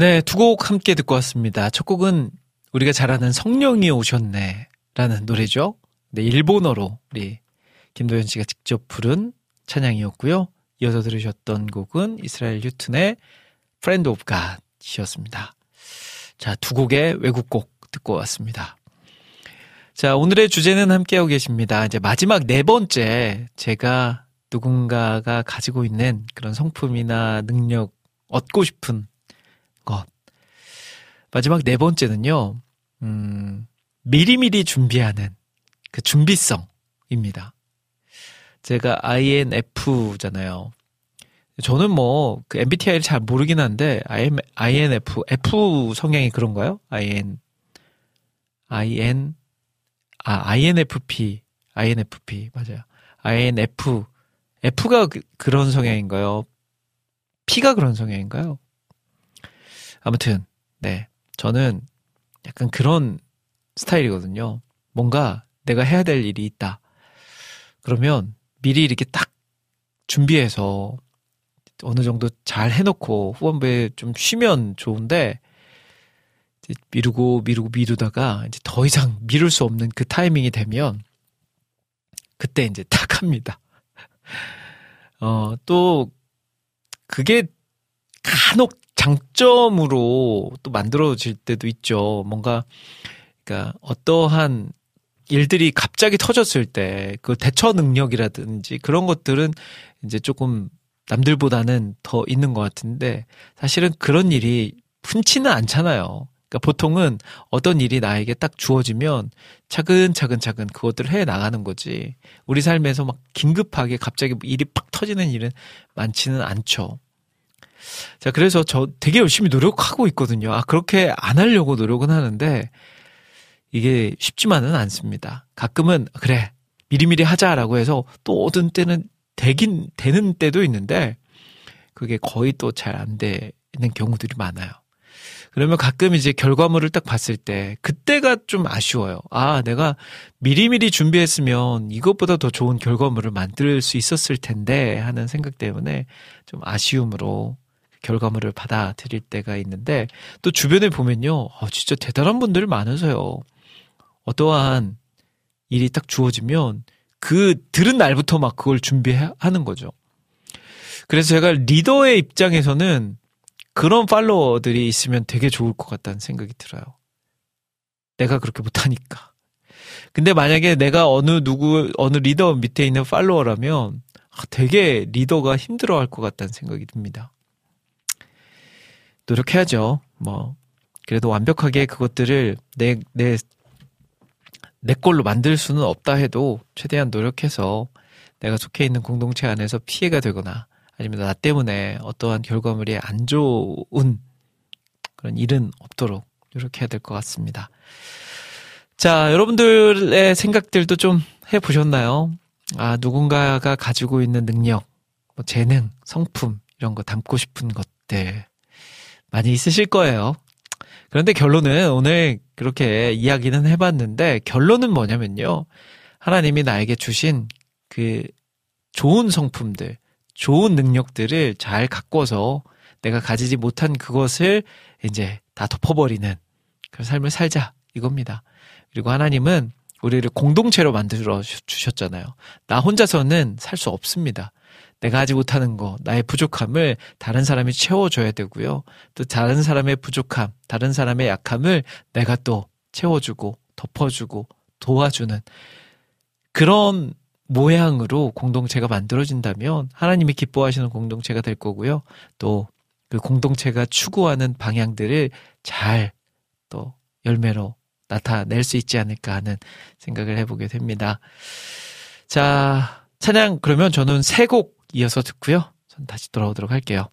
네, 두 곡 함께 듣고 왔습니다. 첫 곡은 우리가 잘 아는 성령이 오셨네 라는 노래죠. 네, 일본어로 우리 김도현 씨가 직접 부른 찬양이었고요. 이어서 들으셨던 곡은 이스라엘 뉴튼의 Friend of God이었습니다. 자, 두 곡의 외국 곡 듣고 왔습니다. 자, 오늘의 주제는 함께하고 계십니다. 이제 마지막 네 번째, 제가 누군가가 가지고 있는 그런 성품이나 능력, 얻고 싶은 것. 마지막 네 번째는요, 음, 미리미리 준비하는 그 준비성입니다. 제가 INF잖아요. 저는 뭐, 그 MBTI를 잘 모르긴 한데, INF, F 성향이 그런가요? IN, IN, 아, INFP, INFP, 맞아요. INF, F가 그, 그런 성향인가요? P가 그런 성향인가요? 아무튼, 네. 저는 약간 그런 스타일이거든요. 뭔가 내가 해야 될 일이 있다. 그러면 미리 이렇게 딱 준비해서 어느 정도 잘 해놓고 후반부에 좀 쉬면 좋은데 미루고 미루고 미루다가 이제 더 이상 미룰 수 없는 그 타이밍이 되면 그때 이제 [laughs] 딱 합니다. 어, 또 그게 간혹 장점으로 또 만들어질 때도 있죠. 뭔가 그러니까 어떠한 일들이 갑자기 터졌을 때 그 대처 능력이라든지 그런 것들은 이제 조금 남들보다는 더 있는 것 같은데 사실은 그런 일이 흔치는 않잖아요. 그러니까 보통은 어떤 일이 나에게 딱 주어지면 차근차근 차근 그것들을 해 나가는 거지. 우리 삶에서 막 긴급하게 갑자기 일이 팍 터지는 일은 많지는 않죠. 자, 그래서 저 되게 열심히 노력하고 있거든요. 아, 그렇게 안 하려고 노력은 하는데 이게 쉽지만은 않습니다. 가끔은 그래 미리미리 하자라고 해서 또 어떤 때는 되긴 되는 때도 있는데 그게 거의 또 잘 안 되는 경우들이 많아요. 그러면 가끔 이제 결과물을 딱 봤을 때 그때가 좀 아쉬워요. 아, 내가 미리미리 준비했으면 이것보다 더 좋은 결과물을 만들 수 있었을 텐데 하는 생각 때문에 좀 아쉬움으로 결과물을 받아들일 때가 있는데 또 주변에 보면요. 아, 진짜 대단한 분들 많으세요. 어떠한 일이 딱 주어지면 그 들은 날부터 막 그걸 준비하는 거죠. 그래서 제가 리더의 입장에서는 그런 팔로워들이 있으면 되게 좋을 것 같다는 생각이 들어요. 내가 그렇게 못하니까. 근데 만약에 내가 어느 누구, 어느 리더 밑에 있는 팔로워라면 아, 되게 리더가 힘들어 할 것 같다는 생각이 듭니다. 노력해야죠. 뭐, 그래도 완벽하게 그것들을 내, 내, 내 걸로 만들 수는 없다 해도 최대한 노력해서 내가 속해 있는 공동체 안에서 피해가 되거나 아니면 나 때문에 어떠한 결과물이 안 좋은 그런 일은 없도록 노력해야 될 것 같습니다. 자, 여러분들의 생각들도 좀 해보셨나요? 아, 누군가가 가지고 있는 능력, 뭐 재능, 성품, 이런 거 담고 싶은 것들 많이 있으실 거예요. 그런데 결론은 오늘 그렇게 이야기는 해봤는데 결론은 뭐냐면요. 하나님이 나에게 주신 그 좋은 성품들, 좋은 능력들을 잘 가꿔서 내가 가지지 못한 그것을 이제 다 덮어버리는 그런 삶을 살자 이겁니다. 그리고 하나님은 우리를 공동체로 만들어 주셨잖아요. 나 혼자서는 살 수 없습니다. 내가 하지 못하는 거, 나의 부족함을 다른 사람이 채워줘야 되고요. 또 다른 사람의 부족함, 다른 사람의 약함을 내가 또 채워주고, 덮어주고, 도와주는 그런 모양으로 공동체가 만들어진다면 하나님이 기뻐하시는 공동체가 될 거고요. 또 그 공동체가 추구하는 방향들을 잘 또 열매로 나타낼 수 있지 않을까 하는 생각을 해보게 됩니다. 자, 찬양 그러면 저는 세 곡 이어서 듣고요. 전 다시 돌아오도록 할게요.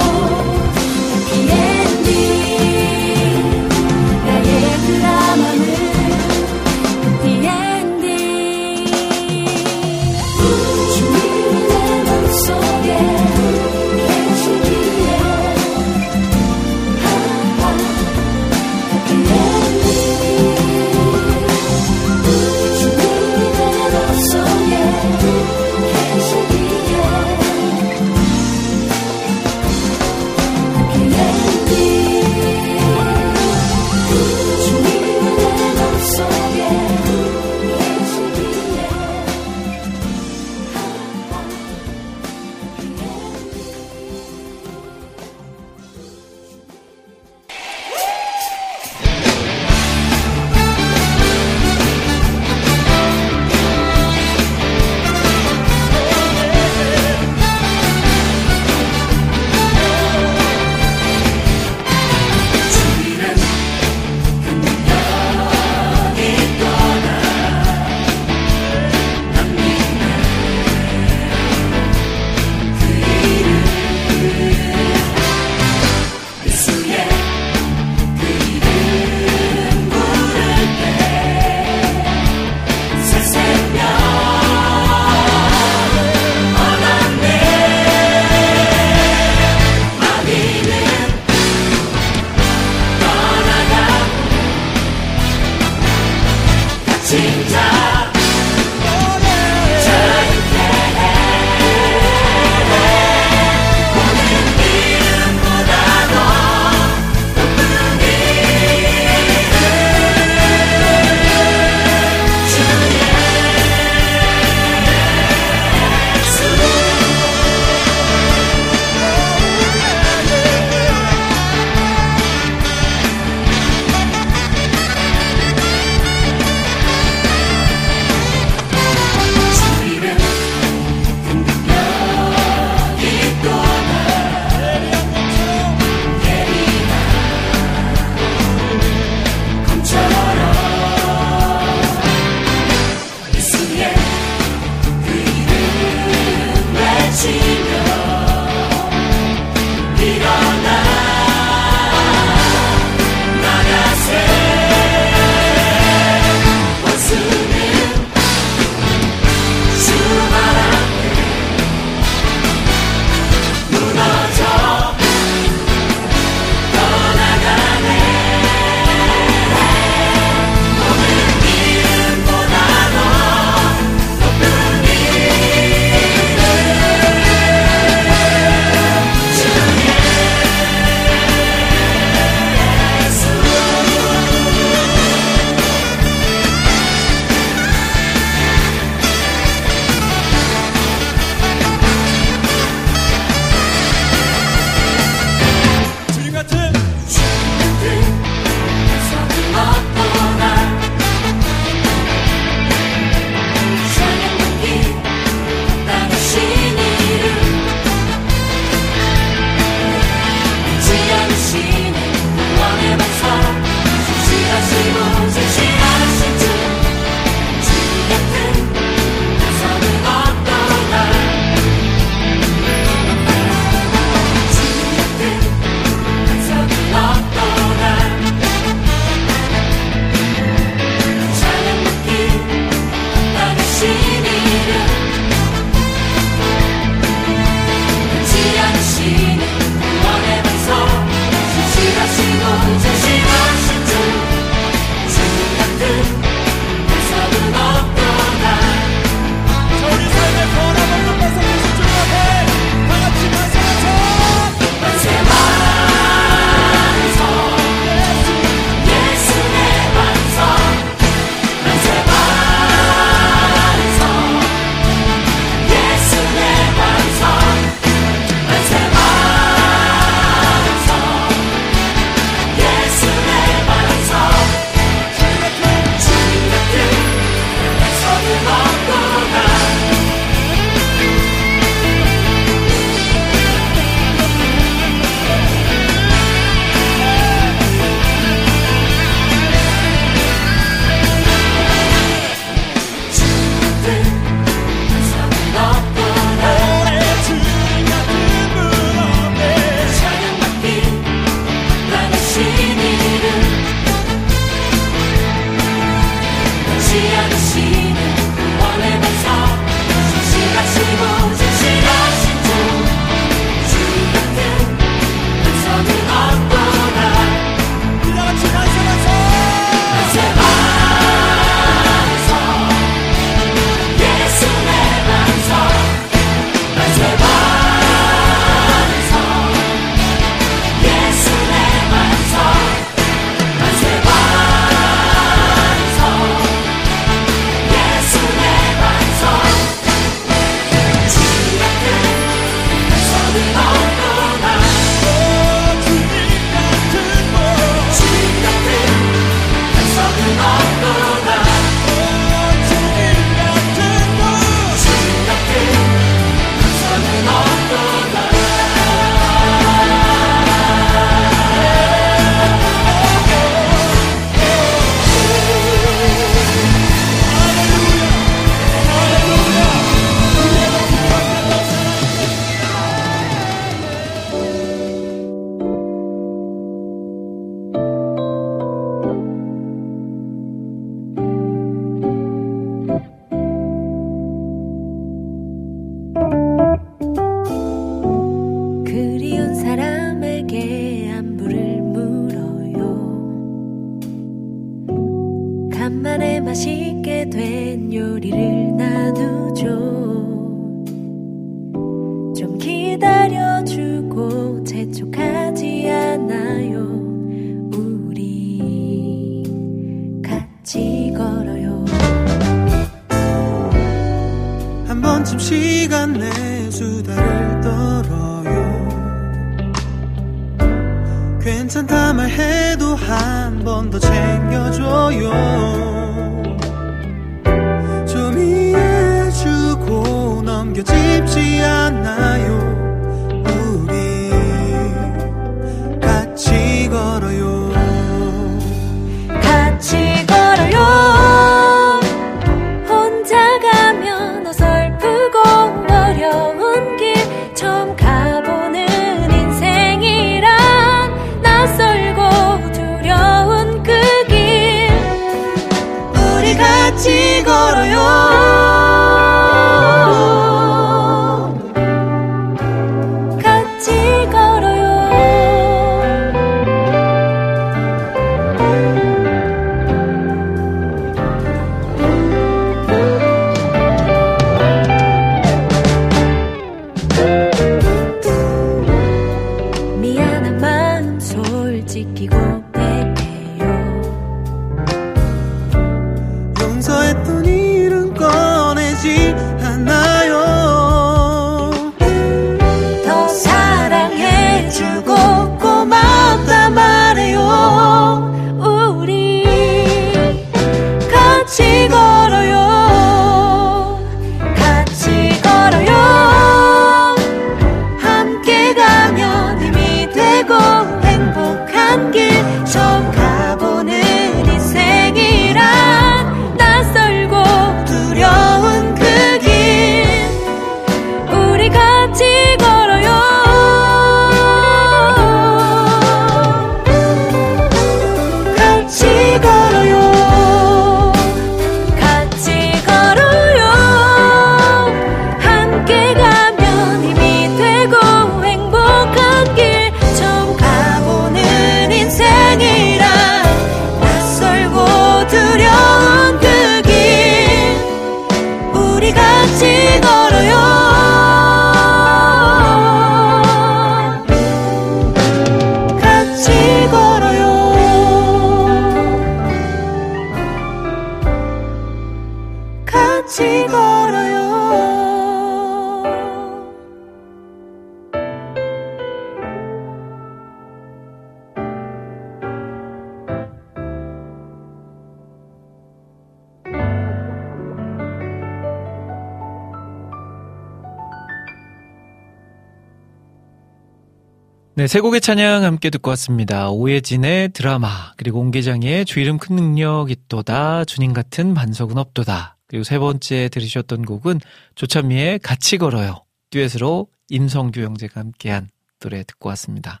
세 곡의 찬양 함께 듣고 왔습니다. 오예진의 드라마, 그리고 옹계장의 주 이름 큰 능력 있도다, 주님 같은 반석은 없도다. 그리고 세 번째 들으셨던 곡은 조찬미의 같이 걸어요. 듀엣으로 임성규 형제가 함께한 노래 듣고 왔습니다.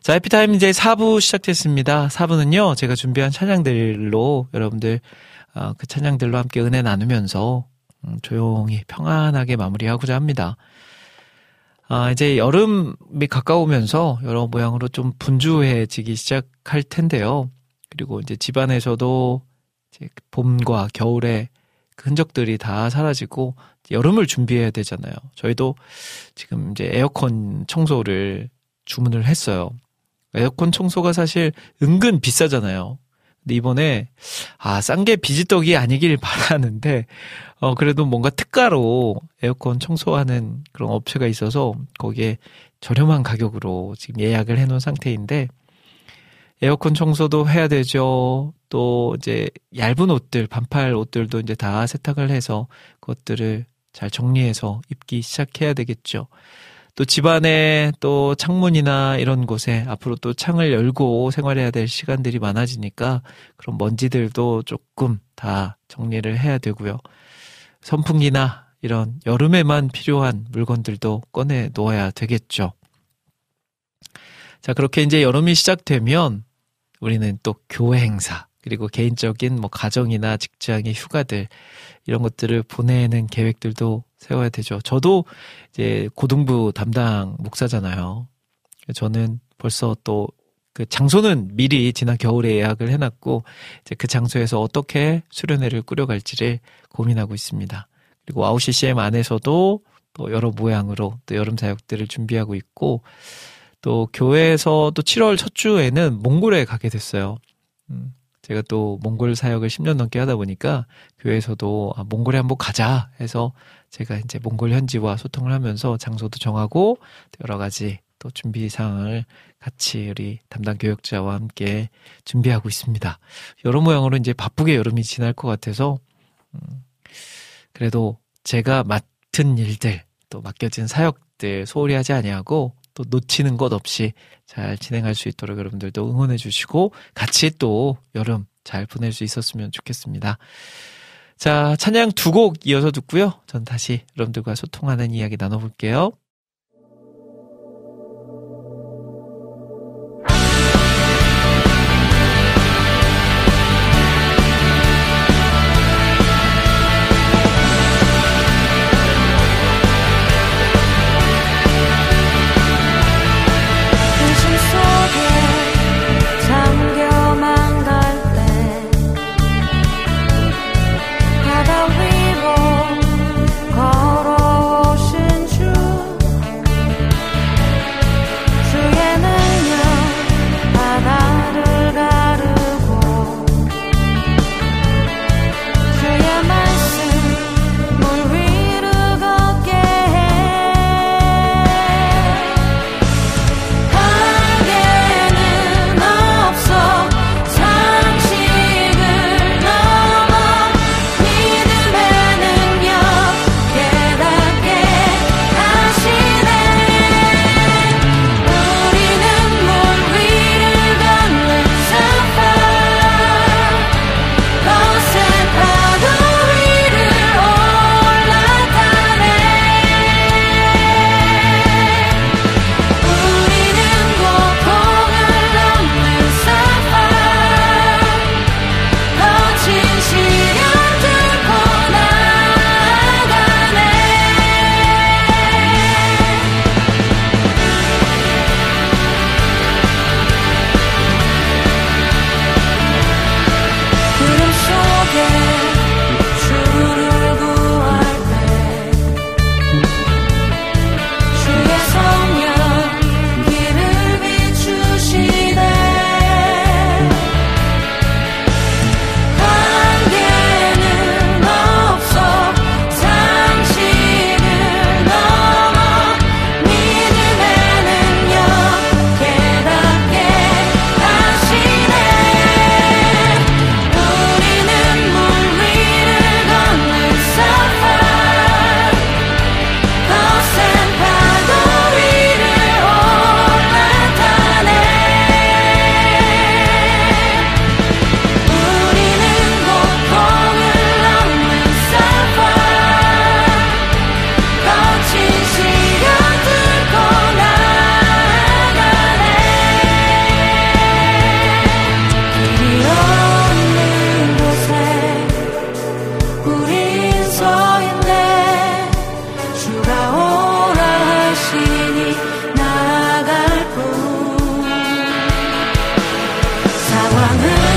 자, 해피타임 이제 4부 시작됐습니다. 4부는요, 제가 준비한 찬양들로 여러분들, 어, 그 찬양들로 함께 은혜 나누면서 음, 조용히 평안하게 마무리하고자 합니다. 아, 이제 여름이 가까우면서 여러 모양으로 좀 분주해지기 시작할 텐데요. 그리고 이제 집안에서도 이제 봄과 겨울의 그 흔적들이 다 사라지고 여름을 준비해야 되잖아요. 저희도 지금 이제 에어컨 청소를 주문을 했어요. 에어컨 청소가 사실 은근 비싸잖아요. 근데 이번에 아, 싼 게 비지떡이 아니길 [laughs] 바라는데 어 그래도 뭔가 특가로 에어컨 청소하는 그런 업체가 있어서 거기에 저렴한 가격으로 지금 예약을 해 놓은 상태인데 에어컨 청소도 해야 되죠. 또 이제 얇은 옷들, 반팔 옷들도 이제 다 세탁을 해서 그것들을 잘 정리해서 입기 시작해야 되겠죠. 또 집안에 또 창문이나 이런 곳에 앞으로 또 창을 열고 생활해야 될 시간들이 많아지니까 그런 먼지들도 조금 다 정리를 해야 되고요. 선풍기나 이런 여름에만 필요한 물건들도 꺼내 놓아야 되겠죠. 자, 그렇게 이제 여름이 시작되면 우리는 또 교회 행사, 그리고 개인적인 뭐 가정이나 직장의 휴가들, 이런 것들을 보내는 계획들도 세워야 되죠. 저도 이제 고등부 담당 목사잖아요. 저는 벌써 또 그 장소는 미리 지난 겨울에 예약을 해놨고 이제 그 장소에서 어떻게 수련회를 꾸려갈지를 고민하고 있습니다. 그리고 와우 CCM 안에서도 또 여러 모양으로 또 여름 사역들을 준비하고 있고 또 교회에서도 7월 첫 주에는 몽골에 가게 됐어요. 음, 제가 또 몽골 사역을 10년 넘게 하다 보니까 교회에서도 아, 몽골에 한번 가자 해서 제가 이제 몽골 현지와 소통을 하면서 장소도 정하고 여러 가지 또 준비 사항을 같이 우리 담당 교역자와 함께 준비하고 있습니다. 여러 모양으로 이제 바쁘게 여름이 지날 것 같아서 음, 그래도 제가 맡은 일들 또 맡겨진 사역들 소홀히 하지 아니하고 또 놓치는 것 없이 잘 진행할 수 있도록 여러분들도 응원해 주시고 같이 또 여름 잘 보낼 수 있었으면 좋겠습니다. 자, 찬양 두 곡 이어서 듣고요. 전 다시 여러분들과 소통하는 이야기 나눠볼게요. I'm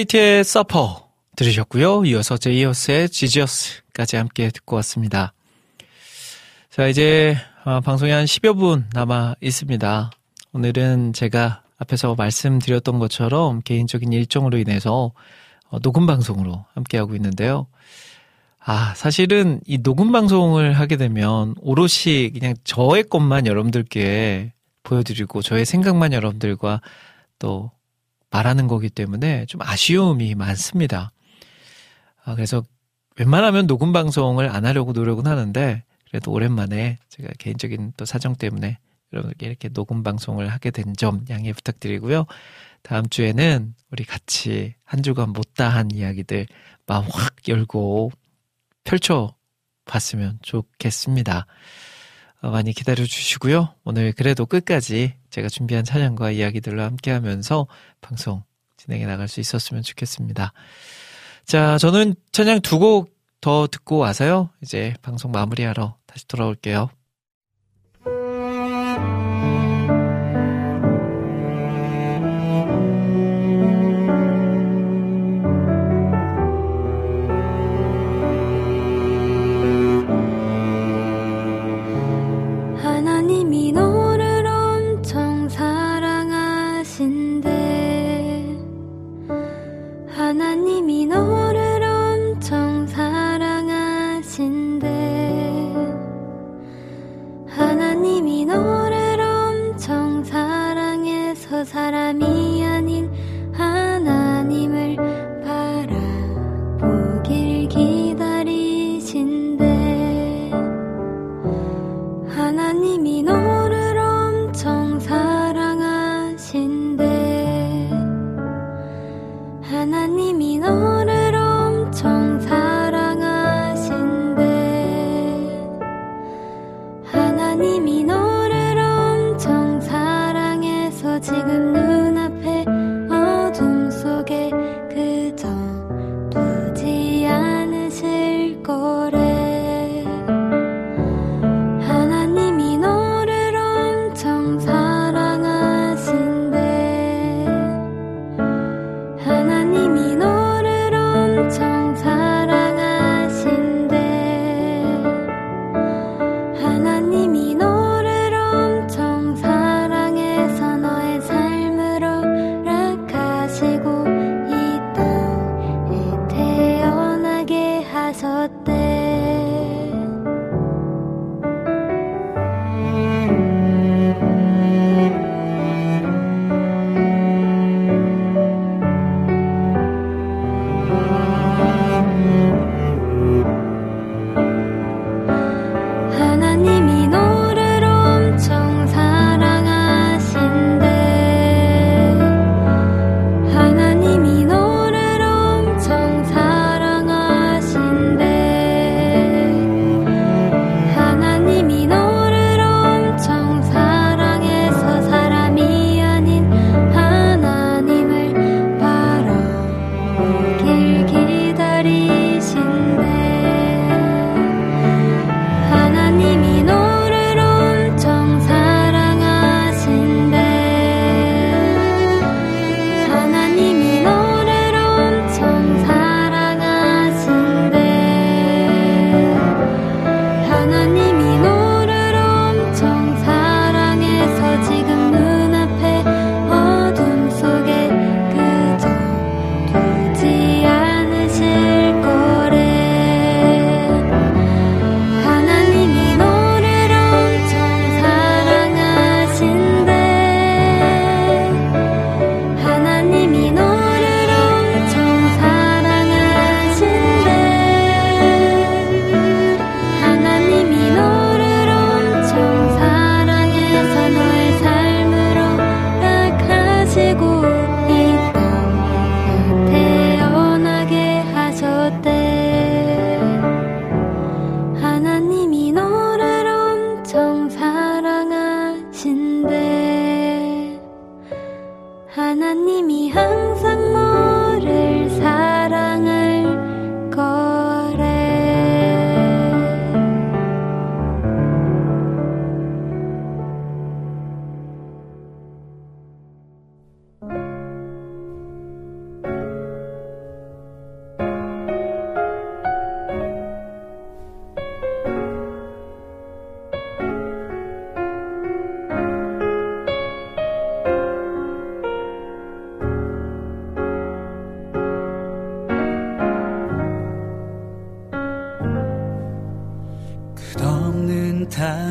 스트레이트의 서퍼 들으셨고요. 이어서 제이어스의 지지어스까지 함께 듣고 왔습니다. 자, 이제 어, 방송이 한 10여 분 남아 있습니다. 오늘은 제가 앞에서 말씀드렸던 것처럼 개인적인 일정으로 인해서 어, 녹음 방송으로 함께하고 있는데요. 아, 사실은 이 녹음 방송을 하게 되면 오롯이 그냥 저의 것만 여러분들께 보여드리고 저의 생각만 여러분들과 또 말하는 거기 때문에 좀 아쉬움이 많습니다. 아, 그래서 웬만하면 녹음 방송을 안 하려고 노력은 하는데 그래도 오랜만에 제가 개인적인 또 사정 때문에 여러분께 이렇게 녹음 방송을 하게 된 점 양해 부탁드리고요. 다음 주에는 우리 같이 한 주간 못다한 이야기들 마음 확 열고 펼쳐 봤으면 좋겠습니다. 어, 많이 기다려 주시고요. 오늘 그래도 끝까지 제가 준비한 찬양과 이야기들로 함께 하면서 방송 진행해 나갈 수 있었으면 좋겠습니다. 자, 저는 찬양 두 곡 더 듣고 와서요. 이제 방송 마무리하러 다시 돌아올게요.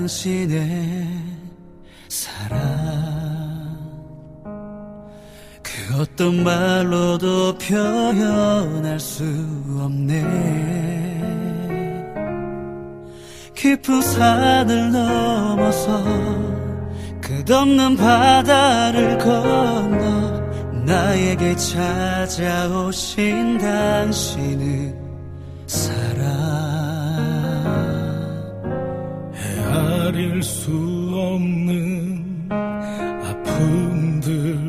당신의 사랑. 그 어떤 말로도 표현할 수 없네. 깊은 산을 넘어서 끝없는 바다를 건너 나에게 찾아오신 당신은 수 없는 아픔들.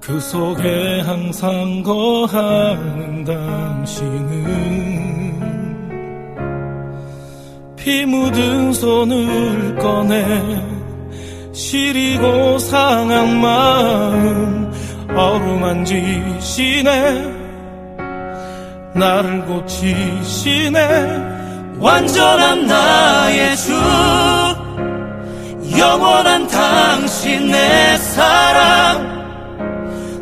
그 속에 항상 거하는 당신은 피 묻은 손을 꺼내 시리고 상한 마음 어루만지시네. 나를 고치시네 완전한 나의 주 영원한 당신의 사랑.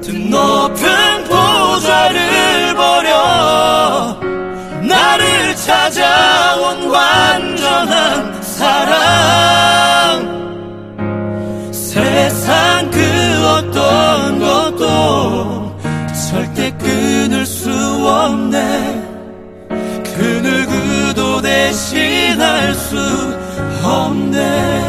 드높은 보좌를 버려 나를 찾아온 완전한 사랑. 세상 그 어떤 것도 절대 끊을 수 없네 대신할 수 없네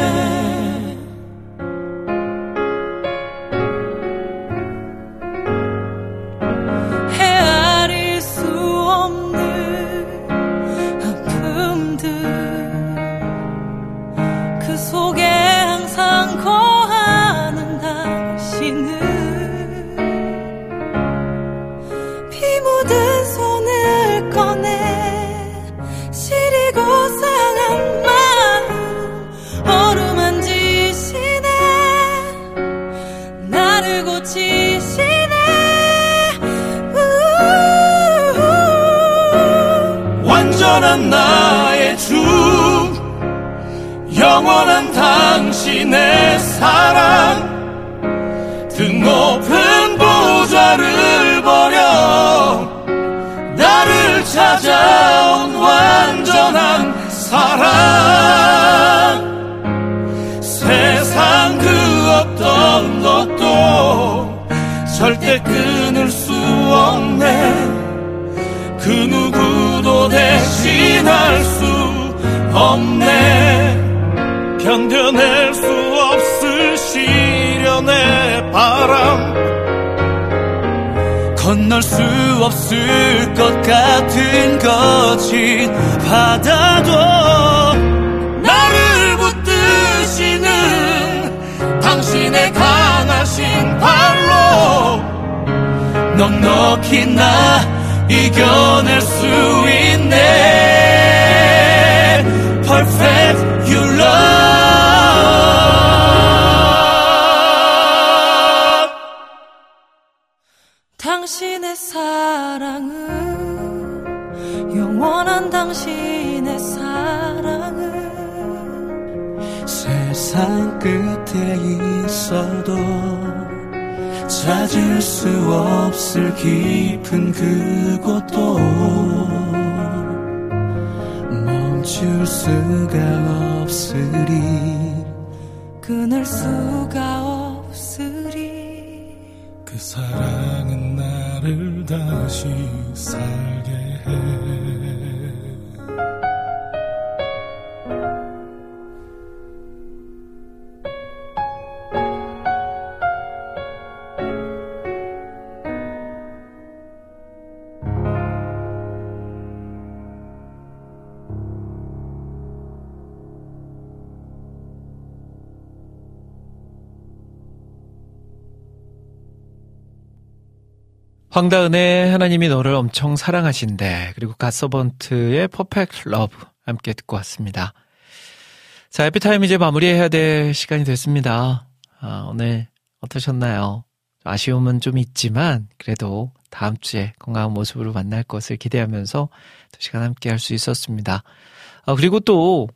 영원한 당신의 사랑. 등높은 보좌를 버려. 나를 찾아온 완전한 사랑. 세상 그 어떤 것도 절대 끊을 수 없네. 그 누구도 대신할 수 없네 견뎌낼 수 없을 시련의 바람. 건널 수 없을 것 같은 거친 바다도 나를 붙드시는 당신의 강하신 발로 넉넉히 나 이겨낼 수 있네 사랑은 영원한 당신의 사랑은 세상 끝에 있어도 찾을 수 없을 깊은 그곳도 멈출 수가 없으리 끊을 수가 없으리 그 사랑은 나 를 다시 살게 해 황다은의 하나님이 너를 엄청 사랑하신대 그리고 갓서번트의 Perfect Love 함께 듣고 왔습니다. 자 해피타임 이제 마무리해야 될 시간이 됐습니다. 아, 오늘 어떠셨나요? 아쉬움은 좀 있지만 그래도 다음 주에 건강한 모습으로 만날 것을 기대하면서 두 시간 함께 할 수 있었습니다. 아, 그리고 또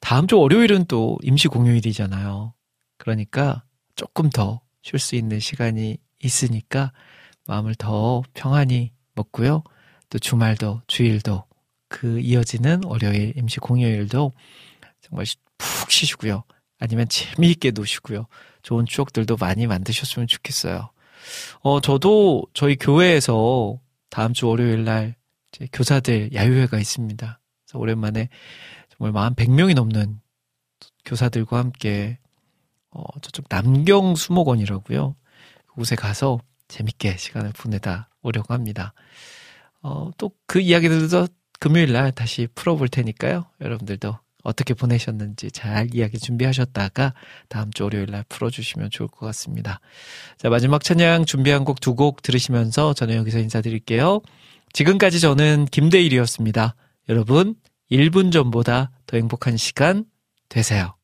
다음 주 월요일은 또 임시 공휴일이잖아요. 그러니까 조금 더 쉴 수 있는 시간이 있으니까 마음을 더 평안히 먹고요. 또 주말도 주일도 그 이어지는 월요일 임시 공휴일도 정말 푹 쉬시고요. 아니면 재미있게 노시고요. 좋은 추억들도 많이 만드셨으면 좋겠어요. 어, 저도 저희 교회에서 다음 주 월요일 날 교사들 야유회가 있습니다. 그래서 오랜만에 정말 만 100명이 넘는 교사들과 함께 어, 저쪽 남경 수목원이라고요. 그곳에 가서 재밌게 시간을 보내다 오려고 합니다. 어, 또 그 이야기들도 금요일 날 다시 풀어볼 테니까요. 여러분들도 어떻게 보내셨는지 잘 이야기 준비하셨다가 다음 주 월요일 날 풀어주시면 좋을 것 같습니다. 자, 마지막 찬양 준비한 곡 두 곡 들으시면서 저는 여기서 인사드릴게요. 지금까지 저는 김대일이었습니다. 여러분, 1분 전보다 더 행복한 시간 되세요.